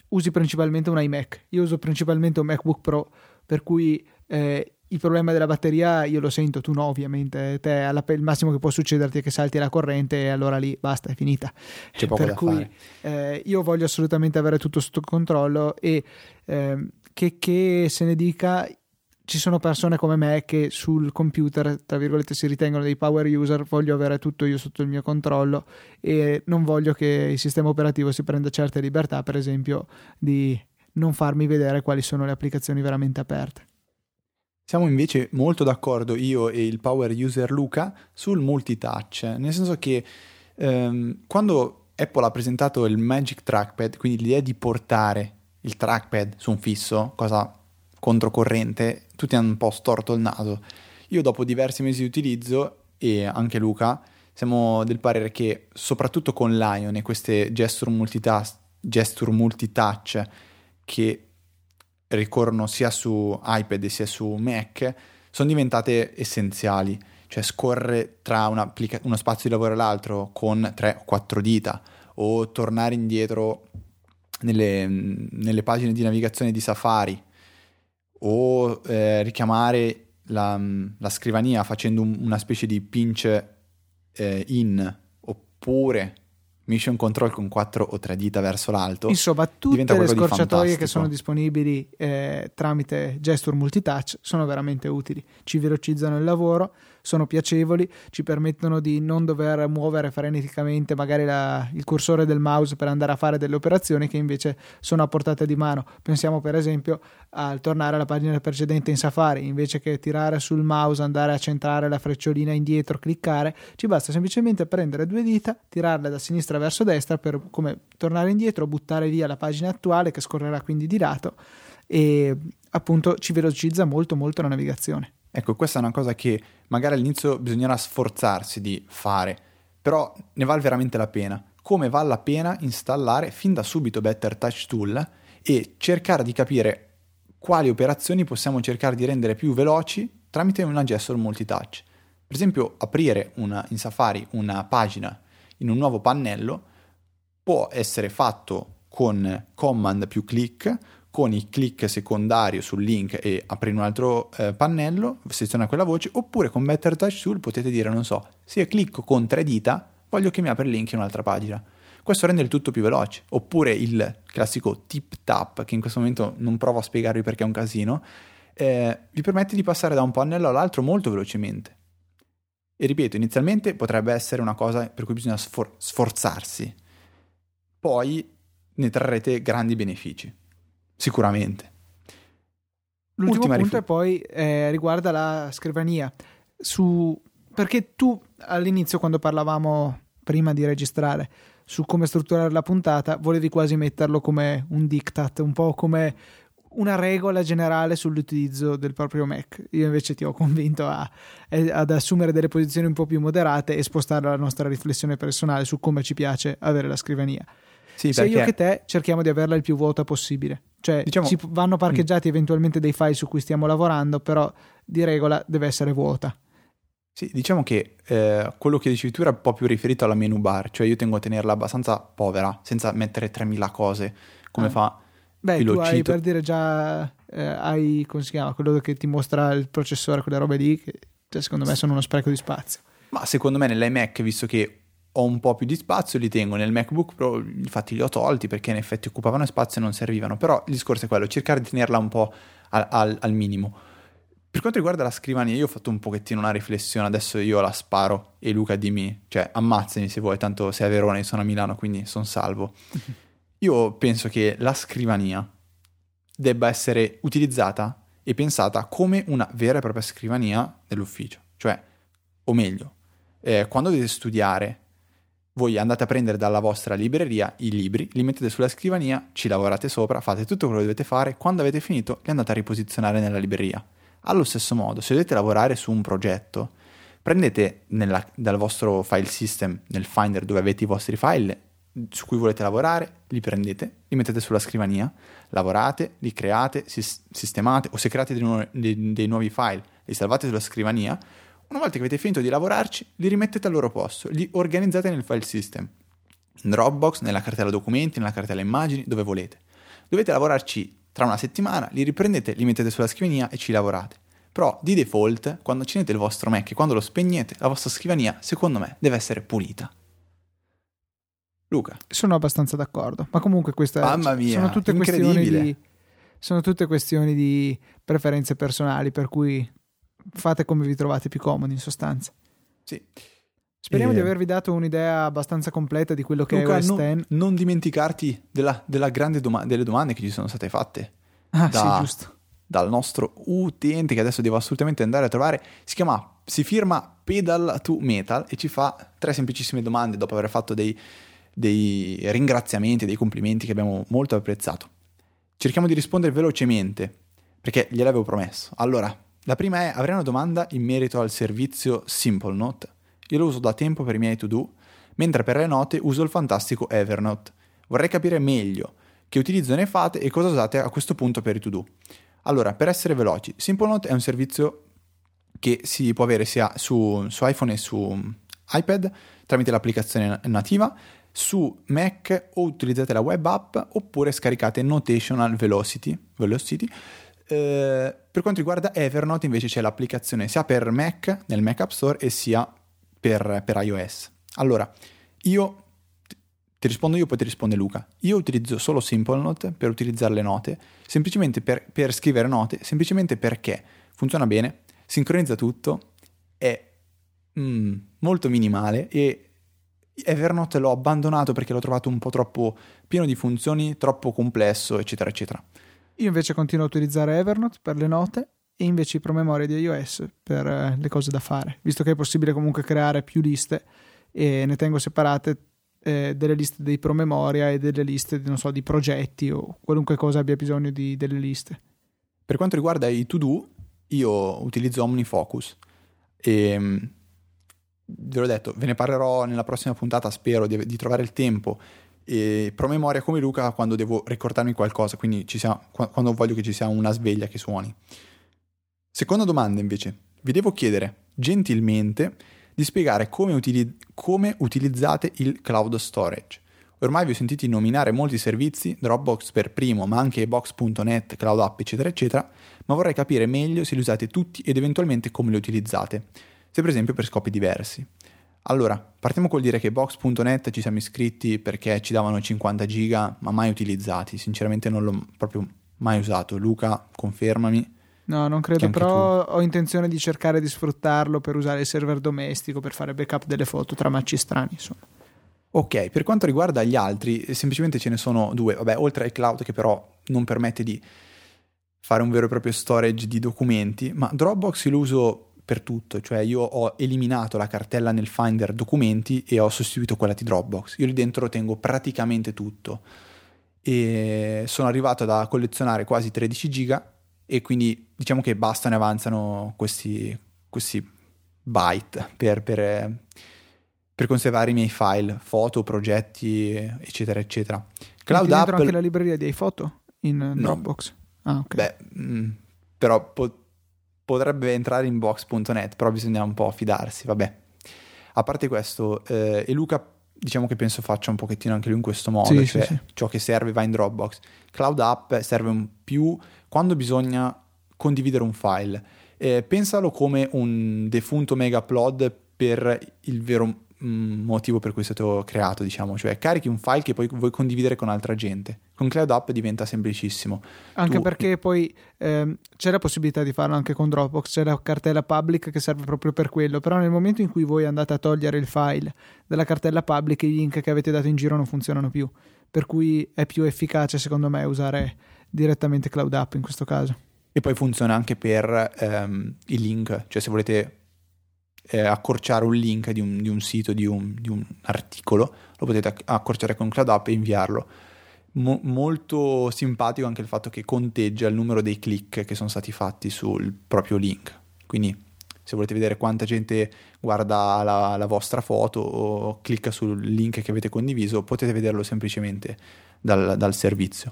usi principalmente un iMac, io uso principalmente un MacBook Pro, per cui eh, il problema della batteria io lo sento, tu no ovviamente, te alla, il massimo che può succederti è che salti la corrente e allora lì basta, è finita. C'è poco per da cui. Eh, io voglio assolutamente avere tutto sotto controllo e eh, che, che se ne dica ci sono persone come me che sul computer, tra virgolette, si ritengono dei power user, voglio avere tutto io sotto il mio controllo e non voglio che il sistema operativo si prenda certe libertà, per esempio, di non farmi vedere quali sono le applicazioni veramente aperte. Siamo invece molto d'accordo io e il power user Luca sul multitouch, nel senso che ehm, quando Apple ha presentato il Magic Trackpad, quindi l'idea di portare il trackpad su un fisso, cosa controcorrente, tutti hanno un po' storto il naso. Io dopo diversi mesi di utilizzo, e anche Luca, siamo del parere che soprattutto con Lion e queste gesture, multitask, gesture multitouch che ricorrono sia su iPad sia su Mac, sono diventate essenziali. Cioè scorrere tra uno spazio di lavoro e l'altro con 3 o 4 dita o tornare indietro nelle, nelle pagine di navigazione di Safari o eh, richiamare la, la, scrivania facendo un, una specie di pinch eh, in oppure mission control con quattro o tre dita verso l'alto. Insomma, tutte le scorciatoie che sono disponibili eh, tramite gesture multitouch sono veramente utili, ci velocizzano il lavoro sono piacevoli, ci permettono di non dover muovere freneticamente magari la, il cursore del mouse per andare a fare delle operazioni che invece sono a portata di mano. Pensiamo per esempio al tornare alla pagina precedente in Safari, invece che tirare sul mouse, andare a centrare la frecciolina indietro, cliccare, ci basta semplicemente prendere due dita, tirarle da sinistra verso destra per come tornare indietro, buttare via la pagina attuale che scorrerà quindi di lato e appunto ci velocizza molto molto la navigazione. Ecco, questa è una cosa che magari all'inizio bisognerà sforzarsi di fare, però ne vale veramente la pena. Come vale la pena installare fin da subito Better Touch Tool e cercare di capire quali operazioni possiamo cercare di rendere più veloci tramite una gesture multitouch. Per esempio, aprire una, in Safari una pagina in un nuovo pannello può essere fatto con command più click con il click secondario sul link e aprire un altro eh, pannello, selezionare quella voce, oppure con Better Touch Tool potete dire, non so, se io clicco con tre dita, voglio che mi apra il link in un'altra pagina. Questo rende il tutto più veloce. Oppure il classico tip tap, che in questo momento non provo a spiegarvi perché è un casino, eh, vi permette di passare da un pannello all'altro molto velocemente. E ripeto, inizialmente potrebbe essere una cosa per cui bisogna sfor- sforzarsi, poi ne trarrete grandi benefici. Sicuramente. L'ultimo Ultima punto rif- poi eh, riguarda la scrivania. Su, perché tu all'inizio, quando parlavamo prima di registrare su come strutturare la puntata, volevi quasi metterlo come un diktat, un po' come una regola generale sull'utilizzo del proprio Mac. Io invece ti ho convinto a, ad assumere delle posizioni un po' più moderate e spostare la nostra riflessione personale su come ci piace avere la scrivania. Sì, Sia io che te cerchiamo di averla il più vuota possibile. Cioè, diciamo... ci vanno parcheggiati mm. eventualmente dei file su cui stiamo lavorando, però di regola deve essere vuota. Sì, diciamo che eh, quello che dicevi tu era un po' più riferito alla menu bar, cioè io tengo a tenerla abbastanza povera, senza mettere 3000 cose, come ah. fa Beh, tu hai per dire già, eh, hai, come si chiama, quello che ti mostra il processore, quelle robe lì, che cioè, secondo me sono uno spreco di spazio. Ma secondo me nell'iMac, visto che ho un po' più di spazio, li tengo nel MacBook Pro, infatti li ho tolti perché in effetti occupavano spazio e non servivano, però il discorso è quello, cercare di tenerla un po' al, al, al minimo. Per quanto riguarda la scrivania, io ho fatto un pochettino una riflessione, adesso io la sparo e Luca dimmi, cioè ammazzami se vuoi, tanto sei a Verona, io sono a Milano, quindi sono salvo. <laughs> Io penso che la scrivania debba essere utilizzata e pensata come una vera e propria scrivania dell'ufficio. Cioè, o meglio, eh, quando dovete studiare, voi andate a prendere dalla vostra libreria i libri, li mettete sulla scrivania, ci lavorate sopra, fate tutto quello che dovete fare, quando avete finito li andate a riposizionare nella libreria. Allo stesso modo, se dovete lavorare su un progetto, prendete nella, dal vostro file system, nel Finder dove avete i vostri file su cui volete lavorare, li prendete, li mettete sulla scrivania, lavorate, li create, sistemate o se create dei, nu- dei, dei nuovi file, li salvate sulla scrivania. Una volta che avete finito di lavorarci, li rimettete al loro posto, li organizzate nel file system, in Dropbox, nella cartella documenti, nella cartella immagini, dove volete. Dovete lavorarci tra una settimana, li riprendete, li mettete sulla scrivania e ci lavorate. Però di default, quando accendete il vostro Mac e quando lo spegnete, la vostra scrivania, secondo me, deve essere pulita. Luca. Sono abbastanza d'accordo, ma comunque queste Mamma mia, sono tutte questioni di sono tutte questioni di preferenze personali, per cui fate come vi trovate più comodi in sostanza. Sì. Speriamo e... di avervi dato un'idea abbastanza completa di quello che Luca, è OS non, non dimenticarti della, della grande doma- delle domande che ci sono state fatte. Ah, da, sì, giusto. Dal nostro utente che adesso devo assolutamente andare a trovare. Si chiama, si firma Pedal to Metal e ci fa tre semplicissime domande dopo aver fatto dei, dei ringraziamenti, dei complimenti che abbiamo molto apprezzato. Cerchiamo di rispondere velocemente, perché gliel'avevo promesso. Allora, la prima è, avrei una domanda in merito al servizio Simple Note. Io lo uso da tempo per i miei to-do, mentre per le note uso il fantastico Evernote. Vorrei capire meglio che utilizzo ne fate e cosa usate a questo punto per i to-do. Allora, per essere veloci, Simple Note è un servizio che si può avere sia su, su iPhone e su iPad tramite l'applicazione nativa su Mac o utilizzate la web app oppure scaricate Notational Velocity. Velocity. Eh, per quanto riguarda Evernote invece c'è l'applicazione sia per Mac nel Mac App Store e sia per, per iOS. Allora, io ti rispondo io, poi ti risponde Luca. Io utilizzo solo SimpleNote per utilizzare le note, semplicemente per, per scrivere note, semplicemente perché funziona bene, sincronizza tutto, è mm, molto minimale e Evernote l'ho abbandonato perché l'ho trovato un po' troppo pieno di funzioni, troppo complesso, eccetera, eccetera. Io invece continuo a utilizzare Evernote per le note e invece i promemoria di iOS per eh, le cose da fare, visto che è possibile comunque creare più liste e ne tengo separate eh, delle liste dei promemoria e delle liste, so, di progetti o qualunque cosa abbia bisogno di, delle liste. Per quanto riguarda i to-do, io utilizzo OmniFocus e ve l'ho detto, ve ne parlerò nella prossima puntata, spero di, di trovare il tempo e promemoria come Luca quando devo ricordarmi qualcosa, quindi sia, quando voglio che ci sia una sveglia che suoni. Seconda domanda invece, vi devo chiedere gentilmente di spiegare come, utili- come utilizzate il cloud storage. Ormai vi ho sentiti nominare molti servizi, Dropbox per primo, ma anche Box.net, Cloud App, eccetera, eccetera, ma vorrei capire meglio se li usate tutti ed eventualmente come li utilizzate se per esempio per scopi diversi. Allora, partiamo col dire che Box.net ci siamo iscritti perché ci davano 50 giga, ma mai utilizzati. Sinceramente non l'ho proprio mai usato. Luca, confermami. No, non credo, però tu. ho intenzione di cercare di sfruttarlo per usare il server domestico, per fare backup delle foto tra match strani, insomma. Ok, per quanto riguarda gli altri, semplicemente ce ne sono due. Vabbè, oltre al cloud che però non permette di fare un vero e proprio storage di documenti, ma Dropbox lo uso per tutto, cioè io ho eliminato la cartella nel Finder documenti e ho sostituito quella di Dropbox. Io lì dentro tengo praticamente tutto. e sono arrivato da collezionare quasi 13 giga e quindi diciamo che bastano e avanzano questi, questi byte per, per, per, conservare i miei file, foto, progetti, eccetera, eccetera. Cloud App... anche la libreria di foto in Dropbox? No. Ah, ok. Beh, mh, mm, però po- potrebbe entrare in box.net, però bisogna un po' fidarsi, vabbè. A parte questo, eh, e Luca diciamo che penso faccia un pochettino anche lui in questo modo, sì, cioè sì, sì. ciò che serve va in Dropbox. Cloud App serve un più quando bisogna condividere un file. Eh, pensalo come un defunto mega upload per il vero motivo per cui è stato creato, diciamo, cioè carichi un file che poi vuoi condividere con altra gente. Con Cloud App diventa semplicissimo. Anche tu... perché poi ehm, c'è la possibilità di farlo anche con Dropbox, c'è la cartella public che serve proprio per quello, però nel momento in cui voi andate a togliere il file dalla cartella public, i link che avete dato in giro non funzionano più, per cui è più efficace secondo me usare direttamente Cloud App in questo caso. E poi funziona anche per ehm, i link, cioè se volete eh, accorciare un link di un, di un sito, di un, di un, articolo, lo potete accorciare con Cloud App e inviarlo. Mo- molto simpatico anche il fatto che conteggia il numero dei click che sono stati fatti sul proprio link. Quindi se volete vedere quanta gente guarda la, la, vostra foto o clicca sul link che avete condiviso, potete vederlo semplicemente dal, dal servizio.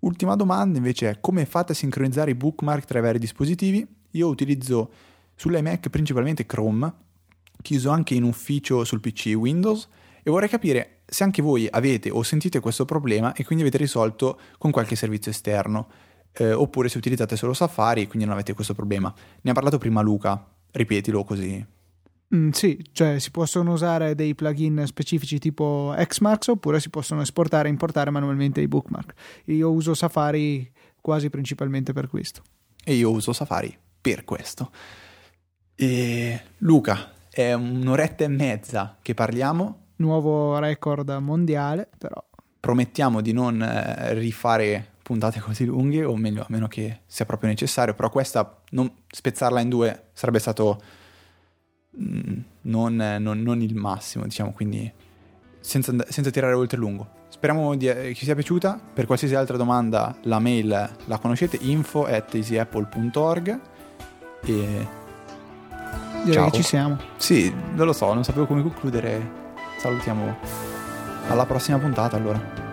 Ultima domanda invece è come fate a sincronizzare i bookmark tra i vari dispositivi? Io utilizzo sull'iMac principalmente Chrome, chiuso anche in ufficio sul PC Windows e vorrei capire se anche voi avete o sentite questo problema e quindi avete risolto con qualche servizio esterno, eh, oppure se utilizzate solo Safari e quindi non avete questo problema. Ne ha parlato prima Luca, ripetilo così. Mm, sì, cioè si possono usare dei plugin specifici tipo Xmarks oppure si possono esportare e importare manualmente i bookmark. Io uso Safari quasi principalmente per questo. E io uso Safari per questo. E Luca, è un'oretta e mezza che parliamo. Nuovo record mondiale, però. Promettiamo di non eh, rifare puntate così lunghe, o meglio, a meno che sia proprio necessario, però questa, non, spezzarla in due sarebbe stato mm, non, non, non, il massimo, diciamo, quindi senza, senza tirare oltre lungo. Speriamo di, eh, che sia piaciuta. Per qualsiasi altra domanda la mail la conoscete, info at easyapple.org e Direi Ciao. che ci siamo. Sì, non lo so, non sapevo come concludere. Salutiamo. Alla prossima puntata allora.